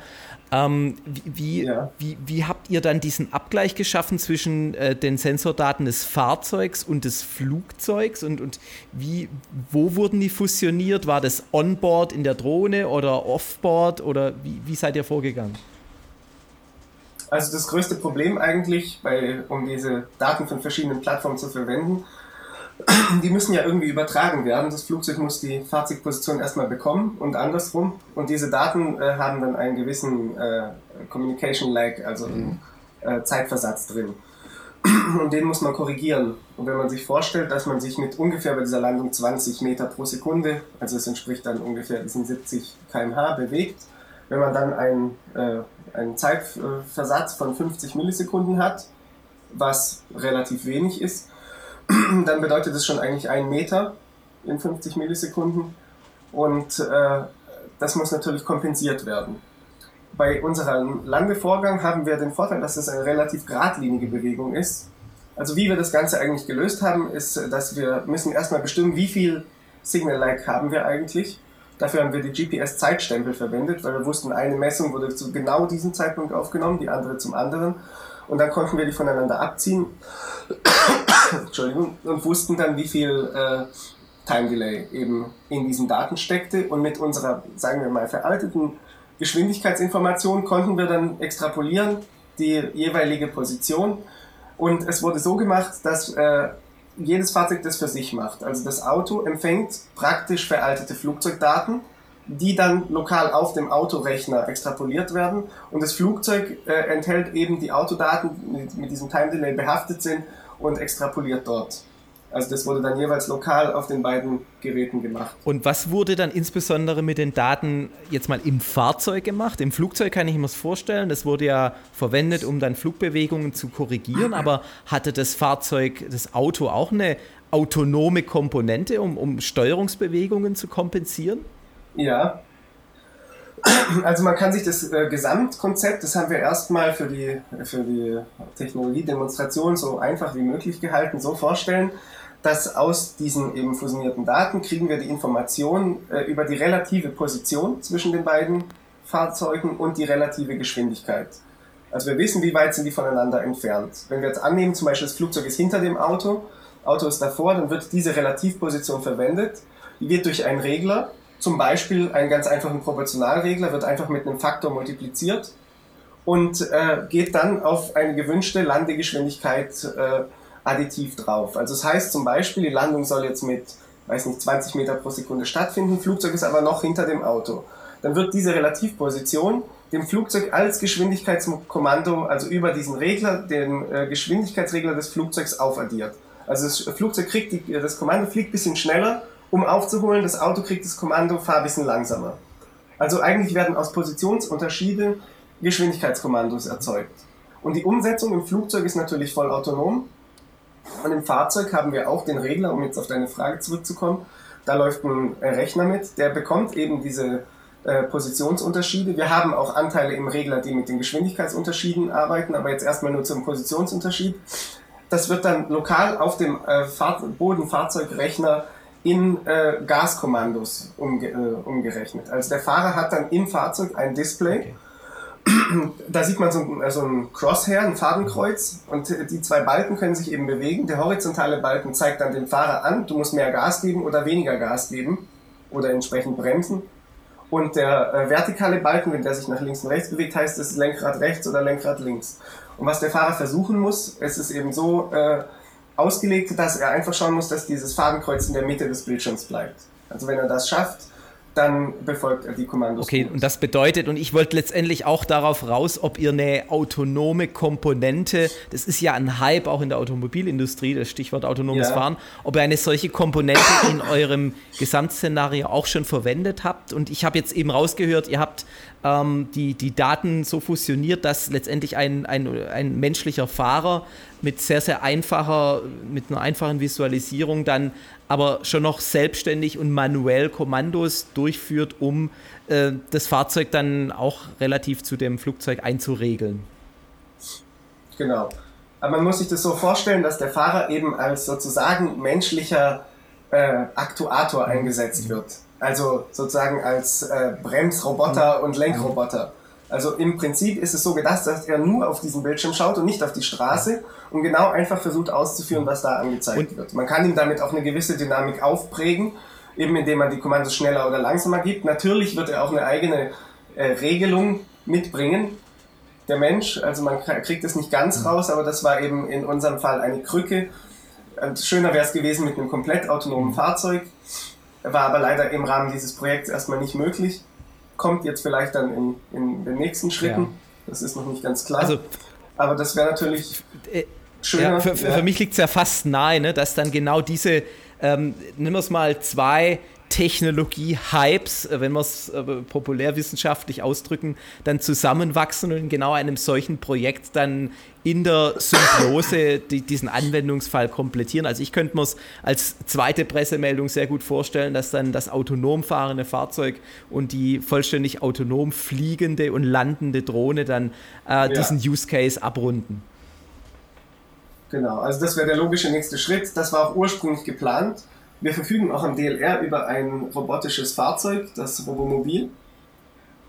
Ähm, wie, ja. wie, wie, habt ihr dann diesen Abgleich geschaffen zwischen äh, den Sensordaten des Fahrzeugs und des Flugzeugs und, und wie, wo wurden die fusioniert? War das onboard in der Drohne oder offboard oder wie, wie seid ihr vorgegangen? Also das größte Problem eigentlich, bei, um diese Daten von verschiedenen Plattformen zu verwenden, die müssen ja irgendwie übertragen werden. Das Flugzeug muss die Fahrzeugposition erstmal bekommen und andersrum. Und diese Daten äh, haben dann einen gewissen äh, Communication Lag, also einen äh, Zeitversatz drin. Und den muss man korrigieren. Und wenn man sich vorstellt, dass man sich mit ungefähr bei dieser Landung 20 Meter pro Sekunde, also es entspricht dann ungefähr diesen 70 km/h, bewegt, wenn man dann einen, äh, einen Zeitversatz von 50 Millisekunden hat, was relativ wenig ist, dann bedeutet es schon eigentlich einen Meter in 50 Millisekunden und äh, das muss natürlich kompensiert werden. Bei unserem Landevorgang haben wir den Vorteil, dass es eine relativ geradlinige Bewegung ist. Also wie wir das Ganze eigentlich gelöst haben, ist, dass wir müssen erstmal bestimmen, wie viel Signal-Like haben wir eigentlich. Dafür haben wir die GPS-Zeitstempel verwendet, weil wir wussten, eine Messung wurde zu genau diesem Zeitpunkt aufgenommen, die andere zum anderen. Und dann konnten wir die voneinander abziehen Entschuldigung, und wussten dann, wie viel äh, Time Delay eben in diesen Daten steckte. Und mit unserer, sagen wir mal, veralteten Geschwindigkeitsinformation konnten wir dann extrapolieren die jeweilige Position. Und es wurde so gemacht, dass äh, jedes Fahrzeug das für sich macht. Also das Auto empfängt praktisch veraltete Flugzeugdaten die dann lokal auf dem Autorechner extrapoliert werden. Und das Flugzeug äh, enthält eben die Autodaten, die mit, diesem Time Delay behaftet sind und extrapoliert dort. Also das wurde dann jeweils lokal auf den beiden Geräten gemacht. Und was wurde dann insbesondere mit den Daten jetzt mal im Fahrzeug gemacht? Im Flugzeug kann ich mir das vorstellen, das wurde ja verwendet, um dann Flugbewegungen zu korrigieren, aber hatte das Fahrzeug, das Auto auch eine autonome Komponente, um, um Steuerungsbewegungen zu kompensieren? Ja. Also man kann sich das äh, Gesamtkonzept, das haben wir erstmal für die, für die Technologiedemonstration so einfach wie möglich gehalten, so vorstellen, dass aus diesen eben fusionierten Daten kriegen wir die Information äh, über die relative Position zwischen den beiden Fahrzeugen und die relative Geschwindigkeit. Also wir wissen, wie weit sind die voneinander entfernt. Wenn wir jetzt annehmen, zum Beispiel das Flugzeug ist hinter dem Auto, Auto ist davor, dann wird diese Relativposition verwendet. Die wird durch einen Regler zum Beispiel einen ganz einfachen Proportionalregler wird einfach mit einem Faktor multipliziert und äh, geht dann auf eine gewünschte Landegeschwindigkeit äh, additiv drauf. Also das heißt zum Beispiel, die Landung soll jetzt mit, weiß nicht, 20 Meter pro Sekunde stattfinden, Flugzeug ist aber noch hinter dem Auto. Dann wird diese Relativposition dem Flugzeug als Geschwindigkeitskommando, also über diesen Regler, den äh, Geschwindigkeitsregler des Flugzeugs aufaddiert. Also das Flugzeug kriegt die, das Kommando fliegt ein bisschen schneller um aufzuholen. Das Auto kriegt das Kommando, fahr ein bisschen langsamer. Also eigentlich werden aus Positionsunterschiede Geschwindigkeitskommandos erzeugt. Und die Umsetzung im Flugzeug ist natürlich voll autonom. Und im Fahrzeug haben wir auch den Regler, um jetzt auf deine Frage zurückzukommen. Da läuft ein Rechner mit, der bekommt eben diese äh, Positionsunterschiede. Wir haben auch Anteile im Regler, die mit den Geschwindigkeitsunterschieden arbeiten, aber jetzt erstmal nur zum Positionsunterschied. Das wird dann lokal auf dem äh, Fahr Bodenfahrzeugrechner in äh, Gaskommandos umge äh, umgerechnet. Also der Fahrer hat dann im Fahrzeug ein Display. Okay. Da sieht man so ein, äh, so ein Crosshair, ein Fadenkreuz und die zwei Balken können sich eben bewegen. Der horizontale Balken zeigt dann den Fahrer an, du musst mehr Gas geben oder weniger Gas geben oder entsprechend bremsen. Und der äh, vertikale Balken, wenn der sich nach links und rechts bewegt, heißt es Lenkrad rechts oder Lenkrad links. Und was der Fahrer versuchen muss, es ist eben so, äh, ausgelegt, dass er einfach schauen muss, dass dieses Fadenkreuz in der Mitte des Bildschirms bleibt. Also wenn er das schafft, dann befolgt er die Kommandos. Okay, und das bedeutet, und ich wollte letztendlich auch darauf raus, ob ihr eine autonome Komponente, das ist ja ein Hype auch in der Automobilindustrie, das Stichwort autonomes ja. Fahren, ob ihr eine solche Komponente in eurem Gesamtszenario auch schon verwendet habt. Und ich habe jetzt eben rausgehört, ihr habt ähm, die, die Daten so fusioniert, dass letztendlich ein, ein, ein menschlicher Fahrer mit sehr, sehr einfacher, mit einer einfachen Visualisierung dann aber schon noch selbstständig und manuell Kommandos durchführt, um äh, das Fahrzeug dann auch relativ zu dem Flugzeug einzuregeln. Genau. Aber man muss sich das so vorstellen, dass der Fahrer eben als sozusagen menschlicher äh, Aktuator eingesetzt wird. Also sozusagen als äh, Bremsroboter und Lenkroboter. Also im Prinzip ist es so gedacht, dass er nur auf diesen Bildschirm schaut und nicht auf die Straße und genau einfach versucht auszuführen, was da angezeigt und wird. Man kann ihm damit auch eine gewisse Dynamik aufprägen, eben indem man die Kommandos schneller oder langsamer gibt. Natürlich wird er auch eine eigene äh, Regelung mitbringen, der Mensch. Also man kriegt es nicht ganz mhm. raus, aber das war eben in unserem Fall eine Krücke. Und schöner wäre es gewesen mit einem komplett autonomen mhm. Fahrzeug, war aber leider im Rahmen dieses Projekts erstmal nicht möglich. Kommt jetzt vielleicht dann in, in den nächsten Schritten. Ja. Das ist noch nicht ganz klar. Also, aber das wäre natürlich äh, schöner. Ja, für, für, ja. für, mich liegt es ja fast nahe, ne, dass dann genau diese, ähm, nehmen wir es mal, zwei Technologie-Hypes, äh, wenn wir es äh, populärwissenschaftlich ausdrücken, dann zusammenwachsen und in genau einem solchen Projekt dann in der Symbiose die, diesen Anwendungsfall komplettieren. Also ich könnte mir es als zweite Pressemeldung sehr gut vorstellen, dass dann das autonom fahrende Fahrzeug und die vollständig autonom fliegende und landende Drohne dann äh, ja. diesen Use Case abrunden. Genau, also das wäre der logische nächste Schritt. Das war auch ursprünglich geplant. Wir verfügen auch am DLR über ein robotisches Fahrzeug, das Robomobil.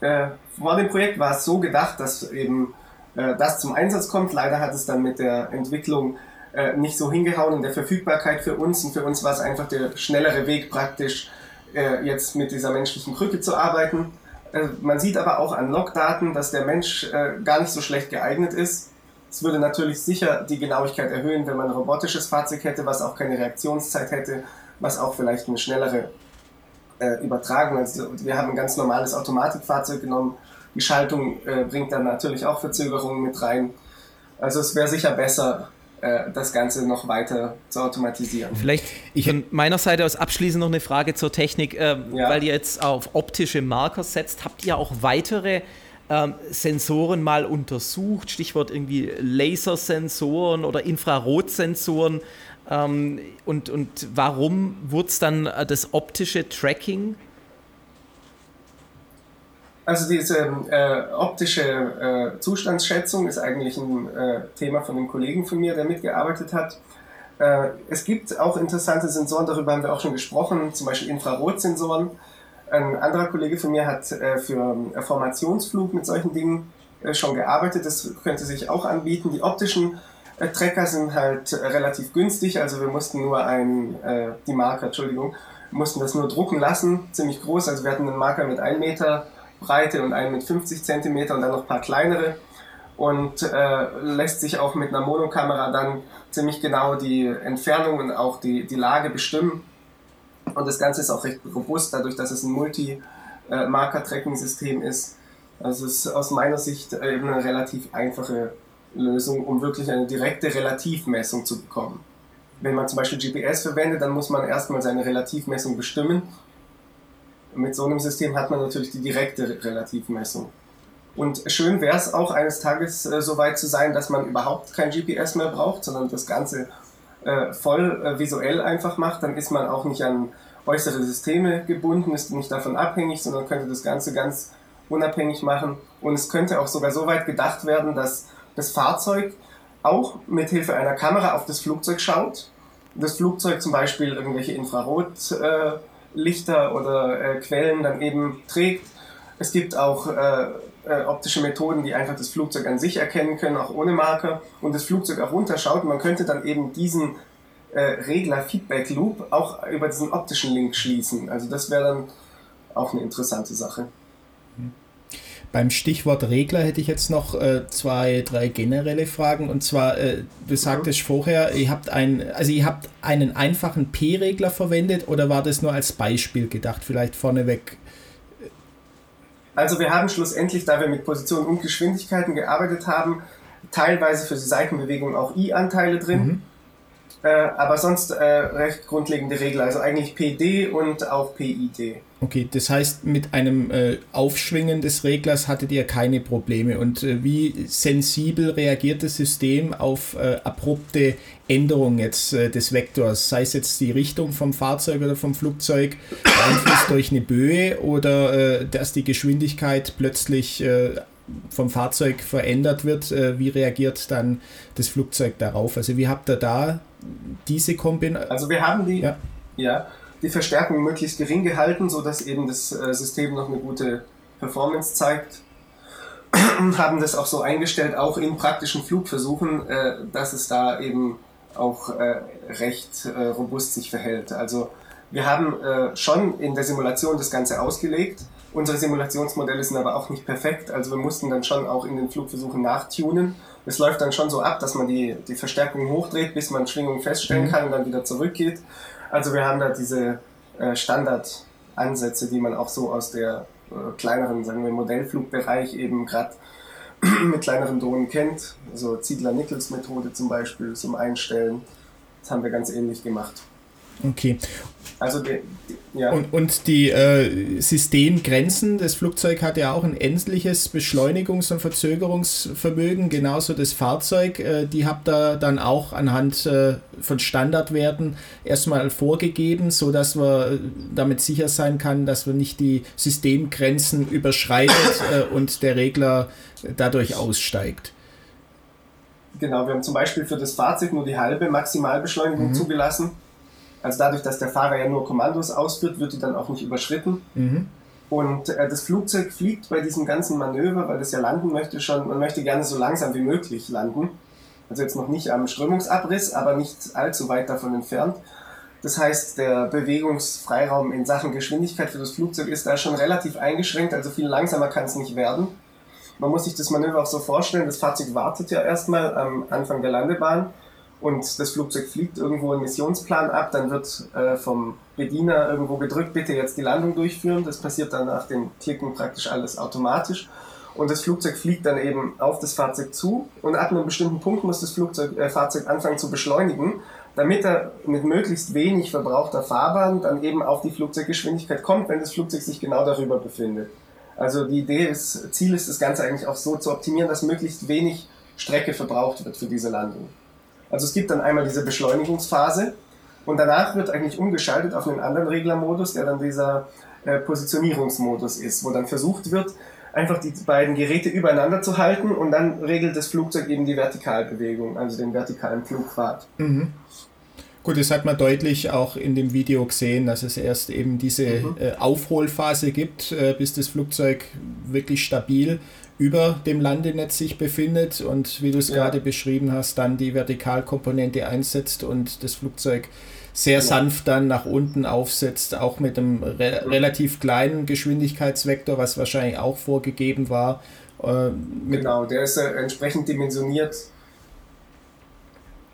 Äh, vor dem Projekt war es so gedacht, dass eben äh, das zum Einsatz kommt. Leider hat es dann mit der Entwicklung äh, nicht so hingehauen in der Verfügbarkeit für uns. Und für uns war es einfach der schnellere Weg praktisch, äh, jetzt mit dieser menschlichen Krücke zu arbeiten. Äh, man sieht aber auch an Logdaten, dass der Mensch äh, gar nicht so schlecht geeignet ist. Es würde natürlich sicher die Genauigkeit erhöhen, wenn man ein robotisches Fahrzeug hätte, was auch keine Reaktionszeit hätte was auch vielleicht eine schnellere äh, Übertragung. Also wir haben ein ganz normales Automatikfahrzeug genommen. Die Schaltung äh, bringt dann natürlich auch Verzögerungen mit rein. Also es wäre sicher besser, äh, das Ganze noch weiter zu automatisieren. Vielleicht von meiner Seite aus abschließend noch eine Frage zur Technik, äh, ja. weil ihr jetzt auf optische Marker setzt. Habt ihr auch weitere ähm, Sensoren mal untersucht? Stichwort irgendwie Lasersensoren oder Infrarotsensoren, ähm, und, und warum wurde es dann äh, das optische Tracking? Also diese äh, optische äh, Zustandsschätzung ist eigentlich ein äh, Thema von einem Kollegen von mir, der mitgearbeitet hat. Äh, es gibt auch interessante Sensoren, darüber haben wir auch schon gesprochen, zum Beispiel Infrarotsensoren. Ein anderer Kollege von mir hat äh, für Formationsflug mit solchen Dingen schon gearbeitet. Das könnte sich auch anbieten. Die optischen Trecker sind halt äh, relativ günstig, also wir mussten nur ein, äh, die Marker, Entschuldigung, mussten das nur drucken lassen, ziemlich groß, also wir hatten einen Marker mit 1 Meter Breite und einen mit 50 Zentimeter und dann noch ein paar kleinere und äh, lässt sich auch mit einer Monokamera dann ziemlich genau die Entfernung und auch die, die Lage bestimmen. Und das Ganze ist auch recht robust, dadurch, dass es ein Multi-Marker-Tracking-System ist. Also es ist aus meiner Sicht eben eine relativ einfache Lösung, um wirklich eine direkte Relativmessung zu bekommen. Wenn man zum Beispiel GPS verwendet, dann muss man erstmal seine Relativmessung bestimmen. Mit so einem System hat man natürlich die direkte Relativmessung. Und schön wäre es auch eines Tages äh, so weit zu sein, dass man überhaupt kein GPS mehr braucht, sondern das Ganze äh, voll äh, visuell einfach macht. Dann ist man auch nicht an äußere Systeme gebunden, ist nicht davon abhängig, sondern könnte das Ganze ganz unabhängig machen. Und es könnte auch sogar so weit gedacht werden, dass das Fahrzeug auch mit Hilfe einer Kamera auf das Flugzeug schaut. Das Flugzeug zum Beispiel irgendwelche Infrarotlichter äh, oder äh, Quellen dann eben trägt. Es gibt auch äh, äh, optische Methoden, die einfach das Flugzeug an sich erkennen können, auch ohne Marker, und das Flugzeug auch runterschaut. Man könnte dann eben diesen äh, Regler Feedback Loop auch über diesen optischen Link schließen. Also das wäre dann auch eine interessante Sache. Beim Stichwort Regler hätte ich jetzt noch äh, zwei, drei generelle Fragen. Und zwar, äh, du sagtest vorher, ihr habt ein, also ihr habt einen einfachen P-Regler verwendet oder war das nur als Beispiel gedacht? Vielleicht vorneweg. Also wir haben schlussendlich, da wir mit Positionen und Geschwindigkeiten gearbeitet haben, teilweise für die Seitenbewegung auch I-Anteile drin. Mhm. Äh, aber sonst äh, recht grundlegende Regler, also eigentlich PD und auch PID. Okay, das heißt, mit einem äh, Aufschwingen des Reglers hattet ihr keine Probleme. Und äh, wie sensibel reagiert das System auf äh, abrupte Änderungen jetzt äh, des Vektors? Sei es jetzt die Richtung vom Fahrzeug oder vom Flugzeug, beeinflusst durch eine Böe oder äh, dass die Geschwindigkeit plötzlich äh, vom Fahrzeug verändert wird, wie reagiert dann das Flugzeug darauf? Also wie habt ihr da diese Kombination? Also wir haben die, ja. ja. Die Verstärkung möglichst gering gehalten, sodass eben das äh, System noch eine gute Performance zeigt. haben das auch so eingestellt, auch in praktischen Flugversuchen, äh, dass es da eben auch äh, recht robust sich verhält. Also wir haben schon in der Simulation das Ganze ausgelegt. Unsere Simulationsmodelle sind aber auch nicht perfekt, also wir mussten dann schon auch in den Flugversuchen nachtunen. Es läuft dann schon so ab, dass man die, die Verstärkung hochdreht, bis man Schwingung feststellen mhm. kann und dann wieder zurückgeht. Also wir haben da diese äh, Standardansätze, die man auch so aus der äh, kleineren, sagen wir, Modellflugbereich eben gerade mit kleineren Drohnen kennt. Also Ziegler-Nichols-Methode zum Beispiel zum Einstellen. Das haben wir ganz ähnlich gemacht. Okay. Also die, ja. Und, und die äh, Systemgrenzen, das Flugzeug hat ja auch ein endliches Beschleunigungs- und Verzögerungsvermögen, genauso das Fahrzeug. Äh, die habt ihr dann auch anhand äh, von Standardwerten erstmal vorgegeben, sodass man äh, damit sicher sein kann, dass man nicht die Systemgrenzen überschreitet äh, und der Regler dadurch aussteigt. Genau, wir haben zum Beispiel für das Fahrzeug nur die halbe Maximalbeschleunigung mhm. zugelassen also dadurch, dass der Fahrer ja nur Kommandos ausführt, wird die dann auch nicht überschritten. Mhm. Und äh, das Flugzeug fliegt bei diesem ganzen Manöver, weil es ja landen möchte, schon, man möchte gerne so langsam wie möglich landen. Also jetzt noch nicht am Strömungsabriss, aber nicht allzu weit davon entfernt. Das heißt, der Bewegungsfreiraum in Sachen Geschwindigkeit für das Flugzeug ist da schon relativ eingeschränkt, also viel langsamer kann es nicht werden. Man muss sich das Manöver auch so vorstellen, das Fahrzeug wartet ja erstmal am Anfang der Landebahn und das Flugzeug fliegt irgendwo einen Missionsplan ab, dann wird äh, vom Bediener irgendwo gedrückt, bitte jetzt die Landung durchführen. Das passiert dann nach dem Klicken praktisch alles automatisch. Und das Flugzeug fliegt dann eben auf das Fahrzeug zu und ab einem bestimmten Punkt muss das Flugzeug, äh, Fahrzeug anfangen zu beschleunigen, damit er mit möglichst wenig verbrauchter Fahrbahn dann eben auf die Flugzeuggeschwindigkeit kommt, wenn das Flugzeug sich genau darüber befindet. Also die Idee ist, Ziel ist das Ganze eigentlich auch so zu optimieren, dass möglichst wenig Strecke verbraucht wird für diese Landung. Also es gibt dann einmal diese Beschleunigungsphase und danach wird eigentlich umgeschaltet auf einen anderen Reglermodus, der dann dieser äh, Positionierungsmodus ist, wo dann versucht wird, einfach die beiden Geräte übereinander zu halten und dann regelt das Flugzeug eben die Vertikalbewegung, also den vertikalen Flugpfad. Mhm. Gut, das hat man deutlich auch in dem Video gesehen, dass es erst eben diese mhm. äh, Aufholphase gibt, äh, bis das Flugzeug wirklich stabil über dem Landenetz sich befindet und wie du es ja. gerade beschrieben hast, dann die Vertikalkomponente einsetzt und das Flugzeug sehr ja. sanft dann nach unten aufsetzt, auch mit einem re relativ kleinen Geschwindigkeitsvektor, was wahrscheinlich auch vorgegeben war. Äh, genau, der ist äh, entsprechend dimensioniert.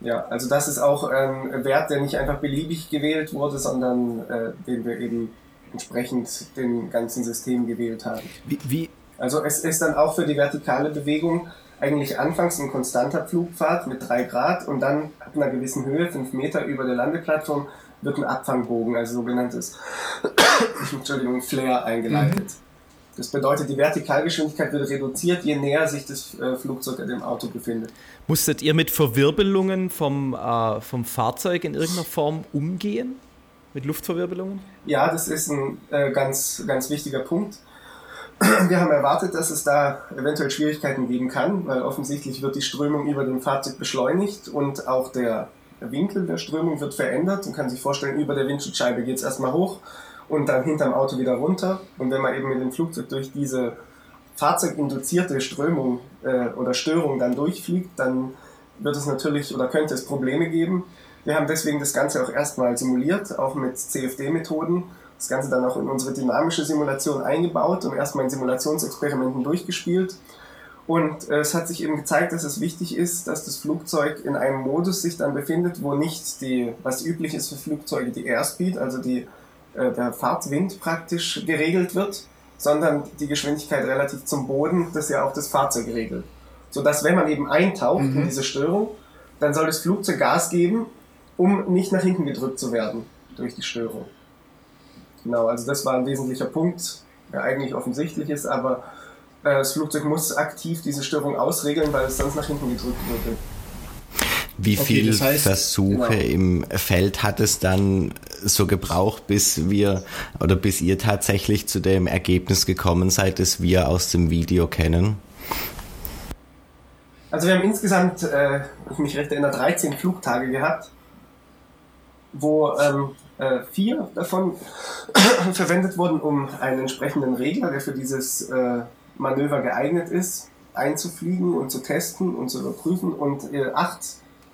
Ja, also das ist auch ein Wert, der nicht einfach beliebig gewählt wurde, sondern äh, den wir eben entsprechend den ganzen System gewählt haben. Wie, wie, also es ist dann auch für die vertikale Bewegung eigentlich anfangs ein konstanter Flugpfad mit 3 Grad und dann ab einer gewissen Höhe, 5 Meter über der Landeplattform, wird ein Abfangbogen, also sogenanntes Entschuldigung, Flare eingeleitet. Mhm. Das bedeutet, die Vertikalgeschwindigkeit wird reduziert, je näher sich das äh, Flugzeug dem Auto befindet. Musstet ihr mit Verwirbelungen vom, äh, vom Fahrzeug in irgendeiner Form umgehen? Mit Luftverwirbelungen? Ja, das ist ein äh, ganz, ganz wichtiger Punkt. Wir haben erwartet, dass es da eventuell Schwierigkeiten geben kann, weil offensichtlich wird die Strömung über dem Fahrzeug beschleunigt und auch der Winkel der Strömung wird verändert. Man kann sich vorstellen, über der Windschutzscheibe geht es erstmal hoch und dann hinterm Auto wieder runter. Und wenn man eben mit dem Flugzeug durch diese fahrzeuginduzierte Strömung äh, oder Störung dann durchfliegt, dann wird es natürlich oder könnte es Probleme geben. Wir haben deswegen das Ganze auch erstmal simuliert, auch mit CFD-Methoden das Ganze dann auch in unsere dynamische Simulation eingebaut und erstmal in Simulationsexperimenten durchgespielt. Und äh, es hat sich eben gezeigt, dass es wichtig ist, dass das Flugzeug in einem Modus sich dann befindet, wo nicht die, was üblich ist für Flugzeuge, die Airspeed, also die, äh, der Fahrtwind praktisch geregelt wird, sondern die Geschwindigkeit relativ zum Boden, das ja auch das Fahrzeug regelt. Sodass, wenn man eben eintaucht mhm. in diese Störung, dann soll das Flugzeug Gas geben, um nicht nach hinten gedrückt zu werden durch die Störung. Genau, also das war ein wesentlicher Punkt, der eigentlich offensichtlich ist, aber äh, das Flugzeug muss aktiv diese Störung ausregeln, weil es sonst nach hinten gedrückt würde. Wie okay, viele das heißt, Versuche genau. im Feld hat es dann so gebraucht, bis wir oder bis ihr tatsächlich zu dem Ergebnis gekommen seid, das wir aus dem Video kennen? Also wir haben insgesamt, äh, ich mich recht erinnere, 13 Flugtage gehabt, wo ähm, äh, vier davon verwendet wurden, um einen entsprechenden Regler, der für dieses äh, Manöver geeignet ist, einzufliegen und zu testen und zu überprüfen und äh, acht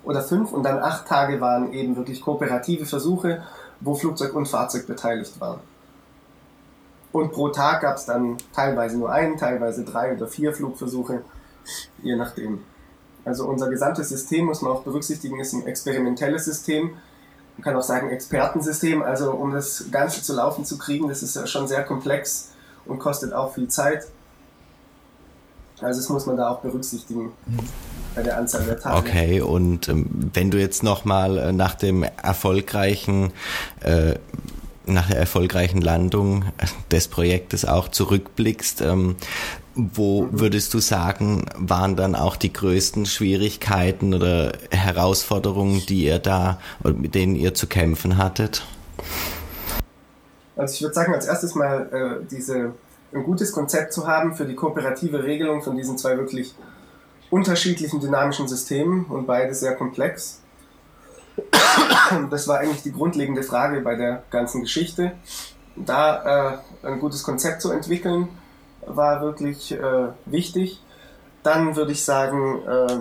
oder fünf und dann acht Tage waren eben wirklich kooperative Versuche, wo Flugzeug und Fahrzeug beteiligt waren. Und pro Tag gab es dann teilweise nur einen, teilweise drei oder vier Flugversuche, je nachdem. Also unser gesamtes System, muss man auch berücksichtigen, ist ein experimentelles System. Man kann auch sagen Expertensystem. Also um das Ganze zu laufen zu kriegen, das ist schon sehr komplex und kostet auch viel Zeit. Also das muss man da auch berücksichtigen bei der Anzahl der Tage. Okay, und ähm, wenn du jetzt nochmal äh, nach dem erfolgreichen äh, nach der erfolgreichen Landung des Projektes auch zurückblickst, ähm, wo würdest du sagen, waren dann auch die größten Schwierigkeiten oder Herausforderungen, die ihr da oder mit denen ihr zu kämpfen hattet? Also ich würde sagen, als erstes mal äh, diese ein gutes Konzept zu haben für die kooperative Regelung von diesen zwei wirklich unterschiedlichen dynamischen Systemen und beide sehr komplex. Das war eigentlich die grundlegende Frage bei der ganzen Geschichte. Da äh, ein gutes Konzept zu entwickeln, war wirklich äh, wichtig. Dann würde ich sagen, äh,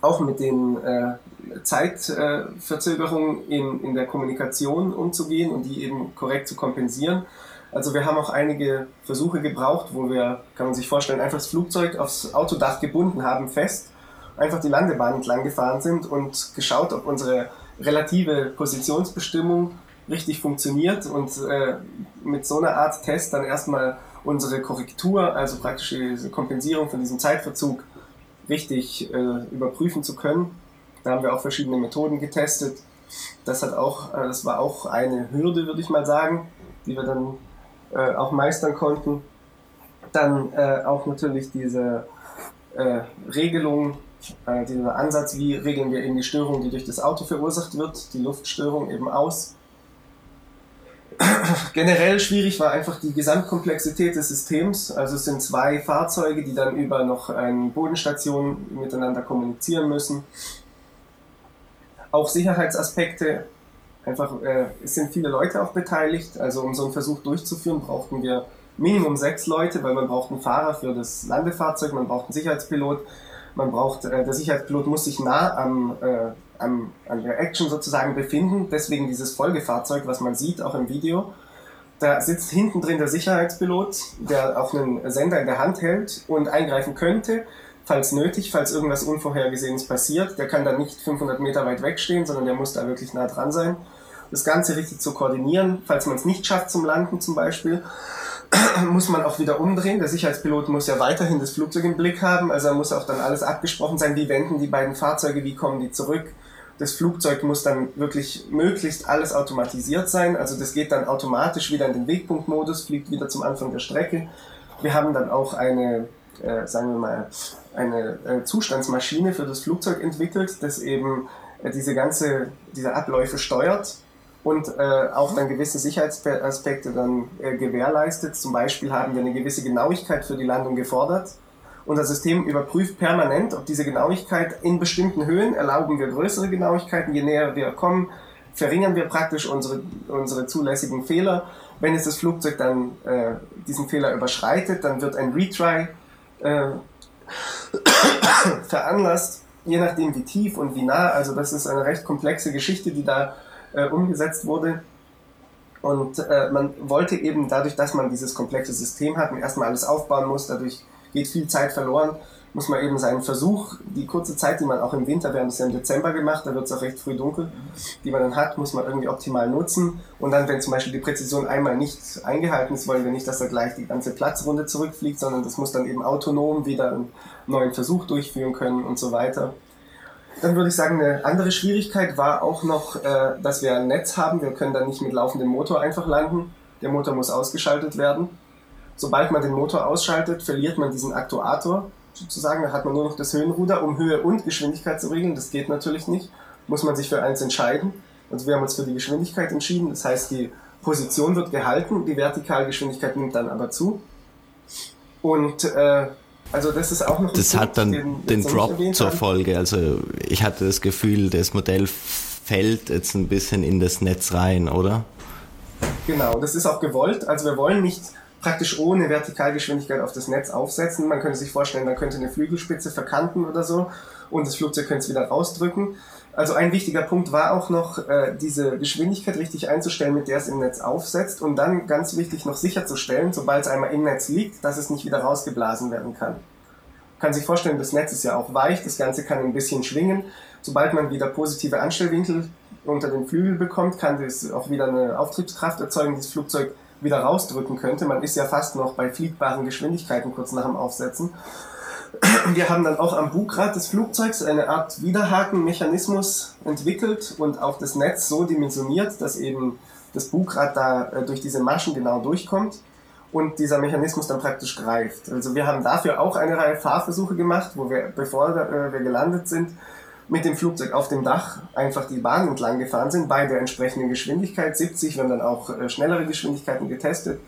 auch mit den äh, Zeitverzögerungen in, in der Kommunikation umzugehen und die eben korrekt zu kompensieren. Also wir haben auch einige Versuche gebraucht, wo wir, kann man sich vorstellen, einfach das Flugzeug aufs Autodach gebunden haben, fest, einfach die Landebahn entlang gefahren sind und geschaut, ob unsere relative Positionsbestimmung richtig funktioniert und äh, mit so einer Art Test dann erstmal unsere Korrektur, also praktisch diese Kompensierung von diesem Zeitverzug richtig äh, überprüfen zu können. Da haben wir auch verschiedene Methoden getestet. Das hat auch, äh, das war auch eine Hürde, würde ich mal sagen, die wir dann äh, auch meistern konnten. Dann äh, auch natürlich diese äh, Regelung, äh, dieser Ansatz, wie regeln wir eben die Störung, die durch das Auto verursacht wird, die Luftstörung eben aus. Generell schwierig war einfach die Gesamtkomplexität des Systems. Also es sind zwei Fahrzeuge, die dann über noch eine Bodenstation miteinander kommunizieren müssen. Auch Sicherheitsaspekte einfach, äh, es sind viele Leute auch beteiligt. Also um so einen Versuch durchzuführen, brauchten wir Minimum sechs Leute, weil man braucht einen Fahrer für das Landefahrzeug, man braucht einen Sicherheitspilot, man braucht, äh, der Sicherheitspilot muss sich nah am, äh, am, an der Action sozusagen befinden, deswegen dieses Folgefahrzeug, was man sieht, auch im Video. Da sitzt hinten drin der Sicherheitspilot, der auch einen Sender in der Hand hält und eingreifen könnte, falls nötig, falls irgendwas Unvorhergesehenes passiert. Der kann dann nicht 500 Meter weit wegstehen, sondern der muss da wirklich nah dran sein das Ganze richtig zu koordinieren. Falls man es nicht schafft zum Landen zum Beispiel, muss man auch wieder umdrehen. Der Sicherheitspilot muss ja weiterhin das Flugzeug im Blick haben, also muss auch dann alles abgesprochen sein, wie wenden die beiden Fahrzeuge, wie kommen die zurück. Das Flugzeug muss dann wirklich möglichst alles automatisiert sein, also das geht dann automatisch wieder in den Wegpunktmodus, fliegt wieder zum Anfang der Strecke. Wir haben dann auch eine, äh, sagen wir mal, eine äh, Zustandsmaschine für das Flugzeug entwickelt, das eben äh, diese ganze, diese Abläufe steuert und äh, auch dann gewisse Sicherheitsaspekte dann äh, gewährleistet. Zum Beispiel haben wir eine gewisse Genauigkeit für die Landung gefordert. Unser System überprüft permanent, ob diese Genauigkeit in bestimmten Höhen erlauben wir größere Genauigkeiten. Je näher wir kommen, verringern wir praktisch unsere, unsere zulässigen Fehler. Wenn es das Flugzeug dann äh, diesen Fehler überschreitet, dann wird ein Retry äh, veranlasst, je nachdem wie tief und wie nah. Also das ist eine recht komplexe Geschichte, die da äh, umgesetzt wurde. Und äh, man wollte eben dadurch, dass man dieses komplexe System hat und erstmal alles aufbauen muss, dadurch geht viel Zeit verloren, muss man eben seinen Versuch, die kurze Zeit, die man auch im Winter, wir haben das ja im Dezember gemacht, da wird es auch recht früh dunkel, die man dann hat, muss man irgendwie optimal nutzen. Und dann, wenn zum Beispiel die Präzision einmal nicht eingehalten ist, wollen wir nicht, dass er gleich die ganze Platzrunde zurückfliegt, sondern das muss dann eben autonom wieder einen neuen Versuch durchführen können und so weiter. Dann würde ich sagen, eine andere Schwierigkeit war auch noch, äh, dass wir ein Netz haben. Wir können dann nicht mit laufendem Motor einfach landen. Der Motor muss ausgeschaltet werden. Sobald man den Motor ausschaltet, verliert man diesen Aktuator sozusagen. Da hat man nur noch das Höhenruder, um Höhe und Geschwindigkeit zu regeln. Das geht natürlich nicht. Muss man sich für eins entscheiden. Also wir haben uns für die Geschwindigkeit entschieden. Das heißt, die Position wird gehalten, die Vertikalgeschwindigkeit nimmt dann aber zu. Und äh, Also das ist auch noch Das hat dann den, den Drop zur Folge. Also ich hatte das Gefühl, das Modell fällt jetzt ein bisschen in das Netz rein, oder? Genau, das ist auch gewollt. Also wir wollen nicht praktisch ohne Vertikalgeschwindigkeit auf das Netz aufsetzen. Man könnte sich vorstellen, man könnte eine Flügelspitze verkanten oder so und das Flugzeug könnte es wieder rausdrücken. Also ein wichtiger Punkt war auch noch, äh, diese Geschwindigkeit richtig einzustellen, mit der es im Netz aufsetzt und dann ganz wichtig noch sicherzustellen, sobald es einmal im Netz liegt, dass es nicht wieder rausgeblasen werden kann. Man kann sich vorstellen, das Netz ist ja auch weich, das Ganze kann ein bisschen schwingen. Sobald man wieder positive Anstellwinkel unter den Flügel bekommt, kann das auch wieder eine Auftriebskraft erzeugen, das Flugzeug wieder rausdrücken könnte. Man ist ja fast noch bei fliegbaren Geschwindigkeiten kurz nach dem Aufsetzen. Wir haben dann auch am Bugrad des Flugzeugs eine Art Widerhakenmechanismus entwickelt und auch das Netz so dimensioniert, dass eben das Bugrad da äh, durch diese Maschen genau durchkommt und dieser Mechanismus dann praktisch greift. Also wir haben dafür auch eine Reihe Fahrversuche gemacht, wo wir, bevor äh, wir gelandet sind, mit dem Flugzeug auf dem Dach einfach die Bahn entlang gefahren sind, bei der entsprechenden Geschwindigkeit, 70, wir haben dann auch äh, schnellere Geschwindigkeiten getestet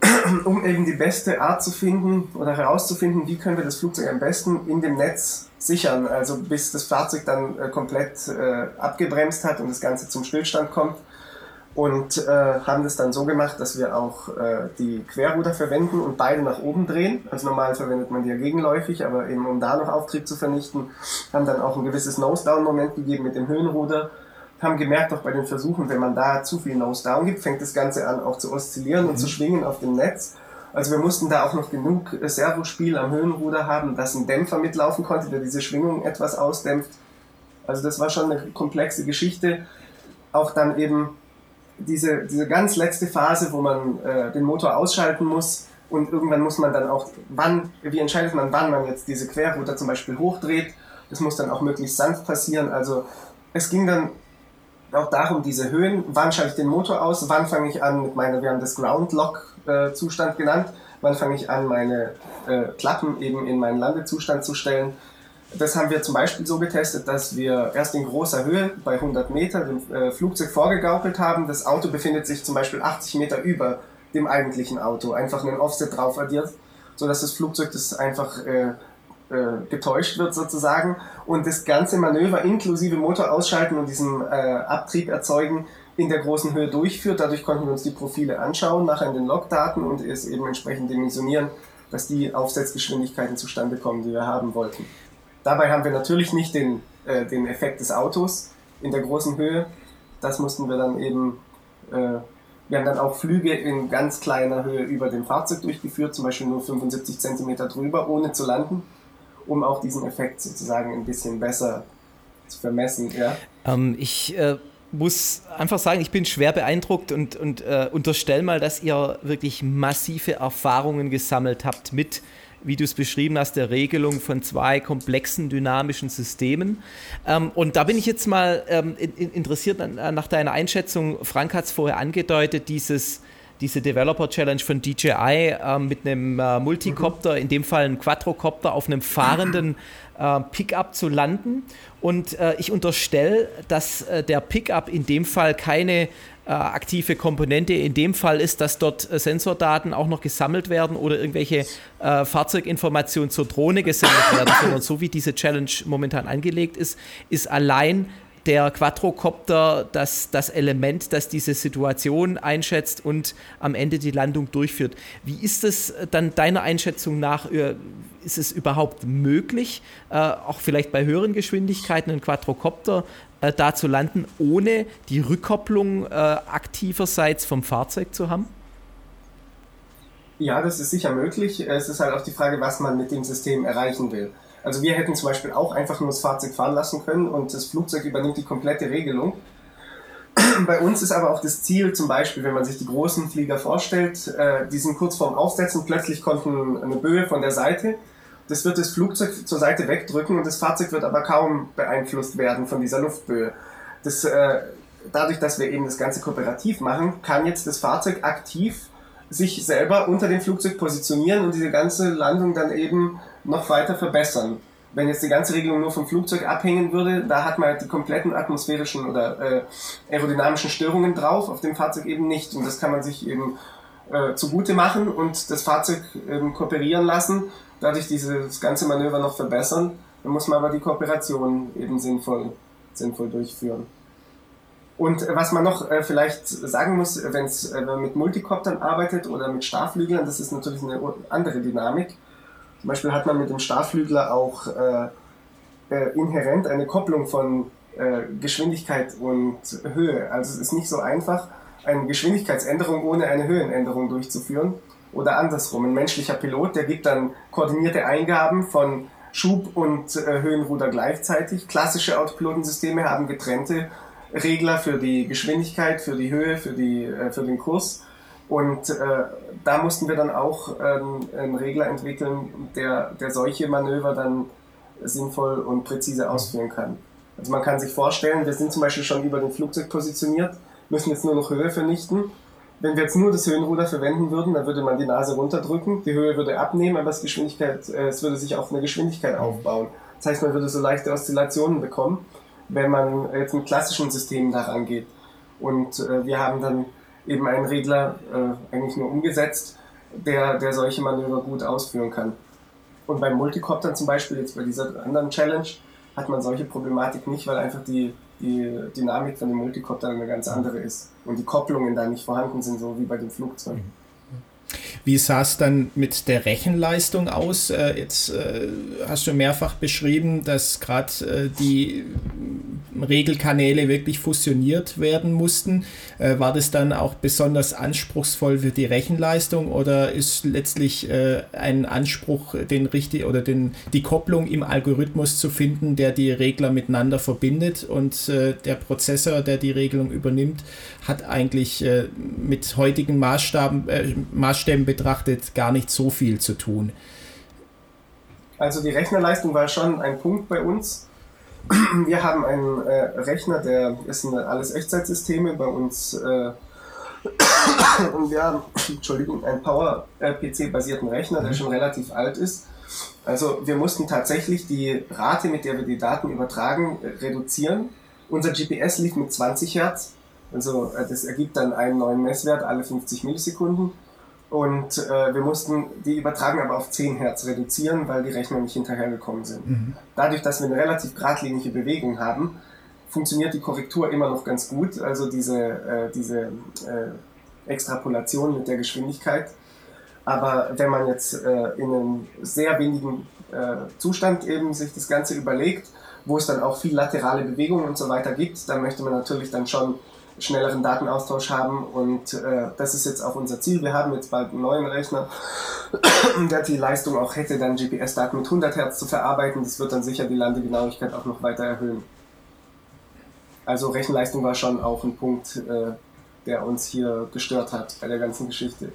um eben die beste Art zu finden oder herauszufinden, wie können wir das Flugzeug am besten in dem Netz sichern, also bis das Fahrzeug dann äh, komplett äh, abgebremst hat und das Ganze zum Stillstand kommt. Und äh, haben das dann so gemacht, dass wir auch äh, die Querruder verwenden und beide nach oben drehen. Also normal verwendet man die ja gegenläufig, aber eben um da noch Auftrieb zu vernichten, haben dann auch ein gewisses Nose-Down-Moment gegeben mit dem Höhenruder haben gemerkt, auch bei den Versuchen, wenn man da zu viel Nose-Down gibt, fängt das Ganze an auch zu oszillieren mhm. und zu mhm. schwingen auf dem Netz. Also wir mussten da auch noch genug Servospiel am Höhenruder haben, dass ein Dämpfer mitlaufen konnte, der diese Schwingung etwas ausdämpft. Also das war schon eine komplexe Geschichte. Auch dann eben diese, diese ganz letzte Phase, wo man äh, den Motor ausschalten muss und irgendwann muss man dann auch, wann, wie entscheidet man, wann man jetzt diese Querruder zum Beispiel hochdreht. Das muss dann auch möglichst sanft passieren. Also es ging dann auch darum, diese Höhen, wann schalte ich den Motor aus, wann fange ich an mit meiner, wir haben das Ground Lock äh, Zustand genannt, wann fange ich an, meine äh, Klappen eben in meinen Landezustand zu stellen. Das haben wir zum Beispiel so getestet, dass wir erst in großer Höhe bei 100 Meter dem äh, Flugzeug vorgegaukelt haben. Das Auto befindet sich zum Beispiel 80 Meter über dem eigentlichen Auto, einfach einen Offset drauf addiert, sodass das Flugzeug das einfach äh, äh, getäuscht wird sozusagen und das ganze Manöver inklusive Motor ausschalten und diesen äh, Abtrieb erzeugen in der großen Höhe durchführt. Dadurch konnten wir uns die Profile anschauen, nachher in den Logdaten und es eben entsprechend dimensionieren, dass die Aufsetzgeschwindigkeiten zustande kommen, die wir haben wollten. Dabei haben wir natürlich nicht den, äh, den Effekt des Autos in der großen Höhe. Das mussten wir dann eben äh, wir haben dann auch Flüge in ganz kleiner Höhe über dem Fahrzeug durchgeführt, zum Beispiel nur 75 cm drüber, ohne zu landen um auch diesen Effekt sozusagen ein bisschen besser zu vermessen. Ja? Ähm, ich äh, muss einfach sagen, ich bin schwer beeindruckt und, und äh, unterstelle mal, dass ihr wirklich massive Erfahrungen gesammelt habt mit wie du es beschrieben hast, der Regelung von zwei komplexen dynamischen Systemen. Ähm, und da bin ich jetzt mal ähm, in, interessiert nach deiner Einschätzung. Frank hat es vorher angedeutet, dieses diese Developer Challenge von DJI äh, mit einem äh, Multicopter, in dem Fall ein Quadrocopter, auf einem fahrenden äh, Pickup zu landen. Und äh, ich unterstelle, dass äh, der Pickup in dem Fall keine äh, aktive Komponente in dem Fall ist, dass dort Sensordaten auch noch gesammelt werden oder irgendwelche Fahrzeuginformationen zur Drohne gesendet werden, sondern so wie diese Challenge momentan angelegt ist, ist allein der Quadrocopter das, das Element, das diese Situation einschätzt und am Ende die Landung durchführt. Wie ist es dann deiner Einschätzung nach? Äh, ist es überhaupt möglich, äh, auch vielleicht bei höheren Geschwindigkeiten einen Quadrocopter äh, da zu landen, ohne die Rückkopplung äh, aktiverseits vom Fahrzeug zu haben? Ja, das ist sicher möglich. Es ist halt auch die Frage, was man mit dem System erreichen will. Also wir hätten zum Beispiel auch einfach nur das Fahrzeug fahren lassen können und das Flugzeug übernimmt die komplette Regelung. Bei uns ist aber auch das Ziel, zum Beispiel, wenn man sich die großen Flieger vorstellt, äh, die sind kurz vorm Aufsetzen, plötzlich kommt eine Böe von der Seite. Das wird das Flugzeug zur Seite wegdrücken und das Fahrzeug wird aber kaum beeinflusst werden von dieser Luftböe. Das, äh, dadurch, dass wir eben das Ganze kooperativ machen, kann jetzt das Fahrzeug aktiv sich selber unter dem Flugzeug positionieren und diese ganze Landung dann eben noch weiter verbessern. Wenn jetzt die ganze Regelung nur vom Flugzeug abhängen würde, da hat man halt die kompletten atmosphärischen oder äh, aerodynamischen Störungen drauf, auf dem Fahrzeug eben nicht. Und das kann man sich eben äh, zugute machen und das Fahrzeug ähm, kooperieren lassen dadurch dieses ganze Manöver noch verbessern. Dann muss man aber die Kooperation eben sinnvoll, sinnvoll durchführen. Und äh, was man noch äh, vielleicht sagen muss, wenn's, äh, wenn man mit Multikoptern arbeitet oder mit Starflüglern, das ist natürlich eine andere Dynamik. Zum Beispiel hat man mit dem Starflügler auch äh, äh, inhärent eine Kopplung von äh, Geschwindigkeit und Höhe. Also es ist nicht so einfach, eine Geschwindigkeitsänderung ohne eine Höhenänderung durchzuführen. Oder andersrum, ein menschlicher Pilot, der gibt dann koordinierte Eingaben von Schub- und Höhenruder gleichzeitig. Klassische Autopilotensysteme haben getrennte Regler für die Geschwindigkeit, für die Höhe, für, die, äh, für den Kurs. Und äh, da mussten wir dann auch ähm, einen Regler entwickeln, der, der solche Manöver dann sinnvoll und präzise ausführen kann. Also man kann sich vorstellen, wir sind zum Beispiel schon über dem Flugzeug positioniert, müssen jetzt nur noch Höhe vernichten. Wenn wir jetzt nur das Höhenruder verwenden würden, dann würde man die Nase runterdrücken, die Höhe würde abnehmen, aber das Geschwindigkeit, äh, es würde sich auf eine Geschwindigkeit aufbauen. Das heißt, man würde so leichte Oszillationen bekommen wenn man jetzt mit klassischen Systemen daran geht. Und äh, wir haben dann eben einen Regler äh, eigentlich nur umgesetzt, der, der solche Manöver gut ausführen kann. Und beim Multicoptern zum Beispiel, jetzt bei dieser anderen Challenge, hat man solche Problematik nicht, weil einfach die, die Dynamik von dem Multicopter eine ganz andere ist und die Kopplungen da nicht vorhanden sind, so wie bei dem Flugzeug. Mhm. Wie sah es dann mit der Rechenleistung aus? Äh, jetzt äh, hast du mehrfach beschrieben, dass gerade äh, die Regelkanäle wirklich fusioniert werden mussten. Äh, war das dann auch besonders anspruchsvoll für die Rechenleistung oder ist letztlich äh, ein Anspruch, den richtig oder den, die Kopplung im Algorithmus zu finden, der die Regler miteinander verbindet und äh, der Prozessor, der die Regelung übernimmt, hat eigentlich mit heutigen Maßstaben, Maßstäben betrachtet gar nicht so viel zu tun. Also die Rechnerleistung war schon ein Punkt bei uns. Wir haben einen äh, Rechner, der ist ein alles Echtzeitsysteme bei uns äh, und wir haben, Entschuldigung, einen Power-PC-basierten Rechner, der mhm. schon relativ alt ist. Also wir mussten tatsächlich die Rate, mit der wir die Daten übertragen, reduzieren. Unser GPS lief mit 20 Hertz, also äh, das ergibt dann einen neuen Messwert alle 50 Millisekunden. Und äh, wir mussten die Übertragung aber auf 10 Hertz reduzieren, weil die Rechner nicht hinterhergekommen sind. Mhm. Dadurch, dass wir eine relativ geradlinige Bewegung haben, funktioniert die Korrektur immer noch ganz gut. Also diese, äh, diese äh, Extrapolation mit der Geschwindigkeit. Aber wenn man jetzt äh, in einem sehr wenigen äh, Zustand eben sich das Ganze überlegt, wo es dann auch viel laterale Bewegungen und so weiter gibt, dann möchte man natürlich dann schon schnelleren Datenaustausch haben und äh, das ist jetzt auch unser Ziel. Wir haben jetzt bald einen neuen Rechner, der die Leistung auch hätte, dann GPS-Daten mit 100 Hertz zu verarbeiten. Das wird dann sicher die Landegenauigkeit auch noch weiter erhöhen. Also Rechenleistung war schon auch ein Punkt, äh, der uns hier gestört hat bei der ganzen Geschichte.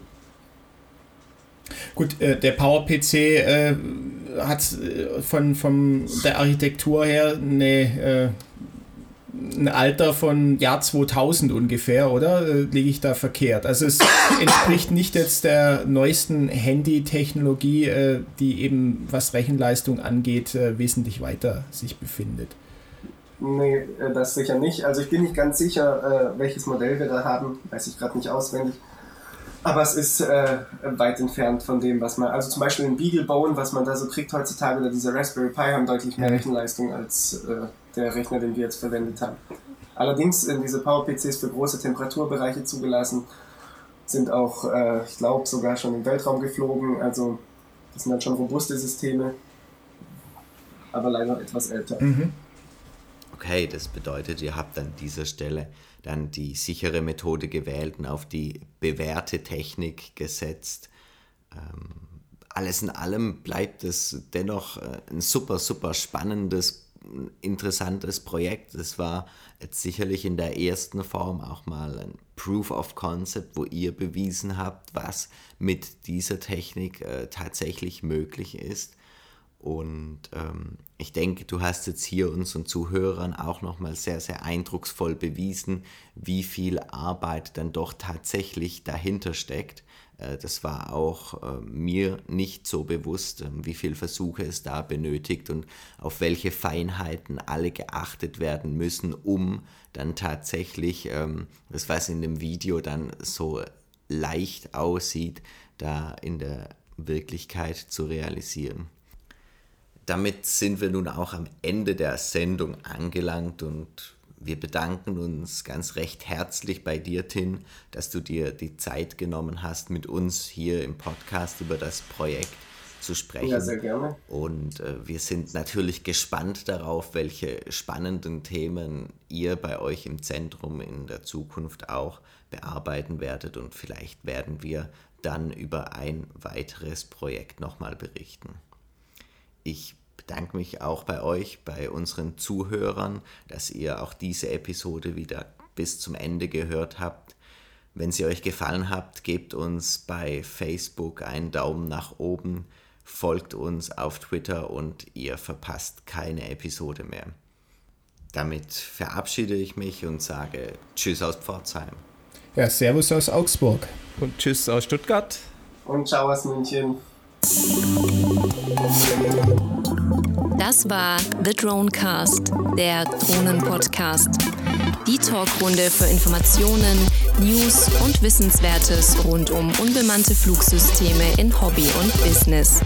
Gut, äh, der PowerPC äh, hat äh, von, von der Architektur her eine äh, ein Alter von Jahr 2000 ungefähr, oder? Äh, liege ich da verkehrt? Also es entspricht nicht jetzt der neuesten Handy-Technologie, äh, die eben, was Rechenleistung angeht, äh, wesentlich weiter sich befindet. Nee, das sicher nicht. Also ich bin nicht ganz sicher, welches Modell wir da haben. Weiß ich gerade nicht auswendig. Aber es ist äh, weit entfernt von dem, was man, also zum Beispiel ein Beaglebone, was man da so kriegt heutzutage, oder diese Raspberry Pi haben deutlich mehr Rechenleistung als äh, der Rechner, den wir jetzt verwendet haben. Allerdings sind diese Power-PCs für große Temperaturbereiche zugelassen, sind auch, äh, ich glaube, sogar schon im Weltraum geflogen, also das sind dann schon robuste Systeme, aber leider etwas älter. Mhm. Okay, das bedeutet, ihr habt an dieser Stelle dann die sichere Methode gewählt und auf die bewährte Technik gesetzt. Ähm, alles in allem bleibt es dennoch äh, ein super, super spannendes, interessantes Projekt. Es war jetzt sicherlich in der ersten Form auch mal ein Proof of Concept, wo ihr bewiesen habt, was mit dieser Technik äh, tatsächlich möglich ist. Und ähm, ich denke, du hast jetzt hier unseren Zuhörern auch nochmal sehr, sehr eindrucksvoll bewiesen, wie viel Arbeit dann doch tatsächlich dahinter steckt. Äh, das war auch äh, mir nicht so bewusst, äh, wie viele Versuche es da benötigt und auf welche Feinheiten alle geachtet werden müssen, um dann tatsächlich ähm, das, was in dem Video dann so leicht aussieht, da in der Wirklichkeit zu realisieren. Damit sind wir nun auch am Ende der Sendung angelangt und wir bedanken uns ganz recht herzlich bei dir, Tin, dass du dir die Zeit genommen hast, mit uns hier im Podcast über das Projekt zu sprechen. Ja, sehr gerne. Und äh, wir sind natürlich gespannt darauf, welche spannenden Themen ihr bei euch im Zentrum in der Zukunft auch bearbeiten werdet. Und vielleicht werden wir dann über ein weiteres Projekt nochmal berichten. Ich bedanke mich auch bei euch, bei unseren Zuhörern, dass ihr auch diese Episode wieder bis zum Ende gehört habt. Wenn sie euch gefallen hat, gebt uns bei Facebook einen Daumen nach oben folgt uns auf Twitter und ihr verpasst keine Episode mehr. Damit verabschiede ich mich und sage Tschüss aus Pforzheim. Ja, Servus aus Augsburg. Und Tschüss aus Stuttgart. Und Ciao aus München. Das war The Dronecast, der Drohnen-Podcast. Die Talkrunde für Informationen, News und Wissenswertes rund um unbemannte Flugsysteme in Hobby und Business.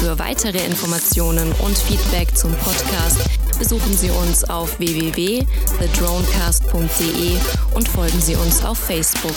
Für weitere Informationen und Feedback zum Podcast besuchen Sie uns auf www.thedronecast.de und folgen Sie uns auf Facebook.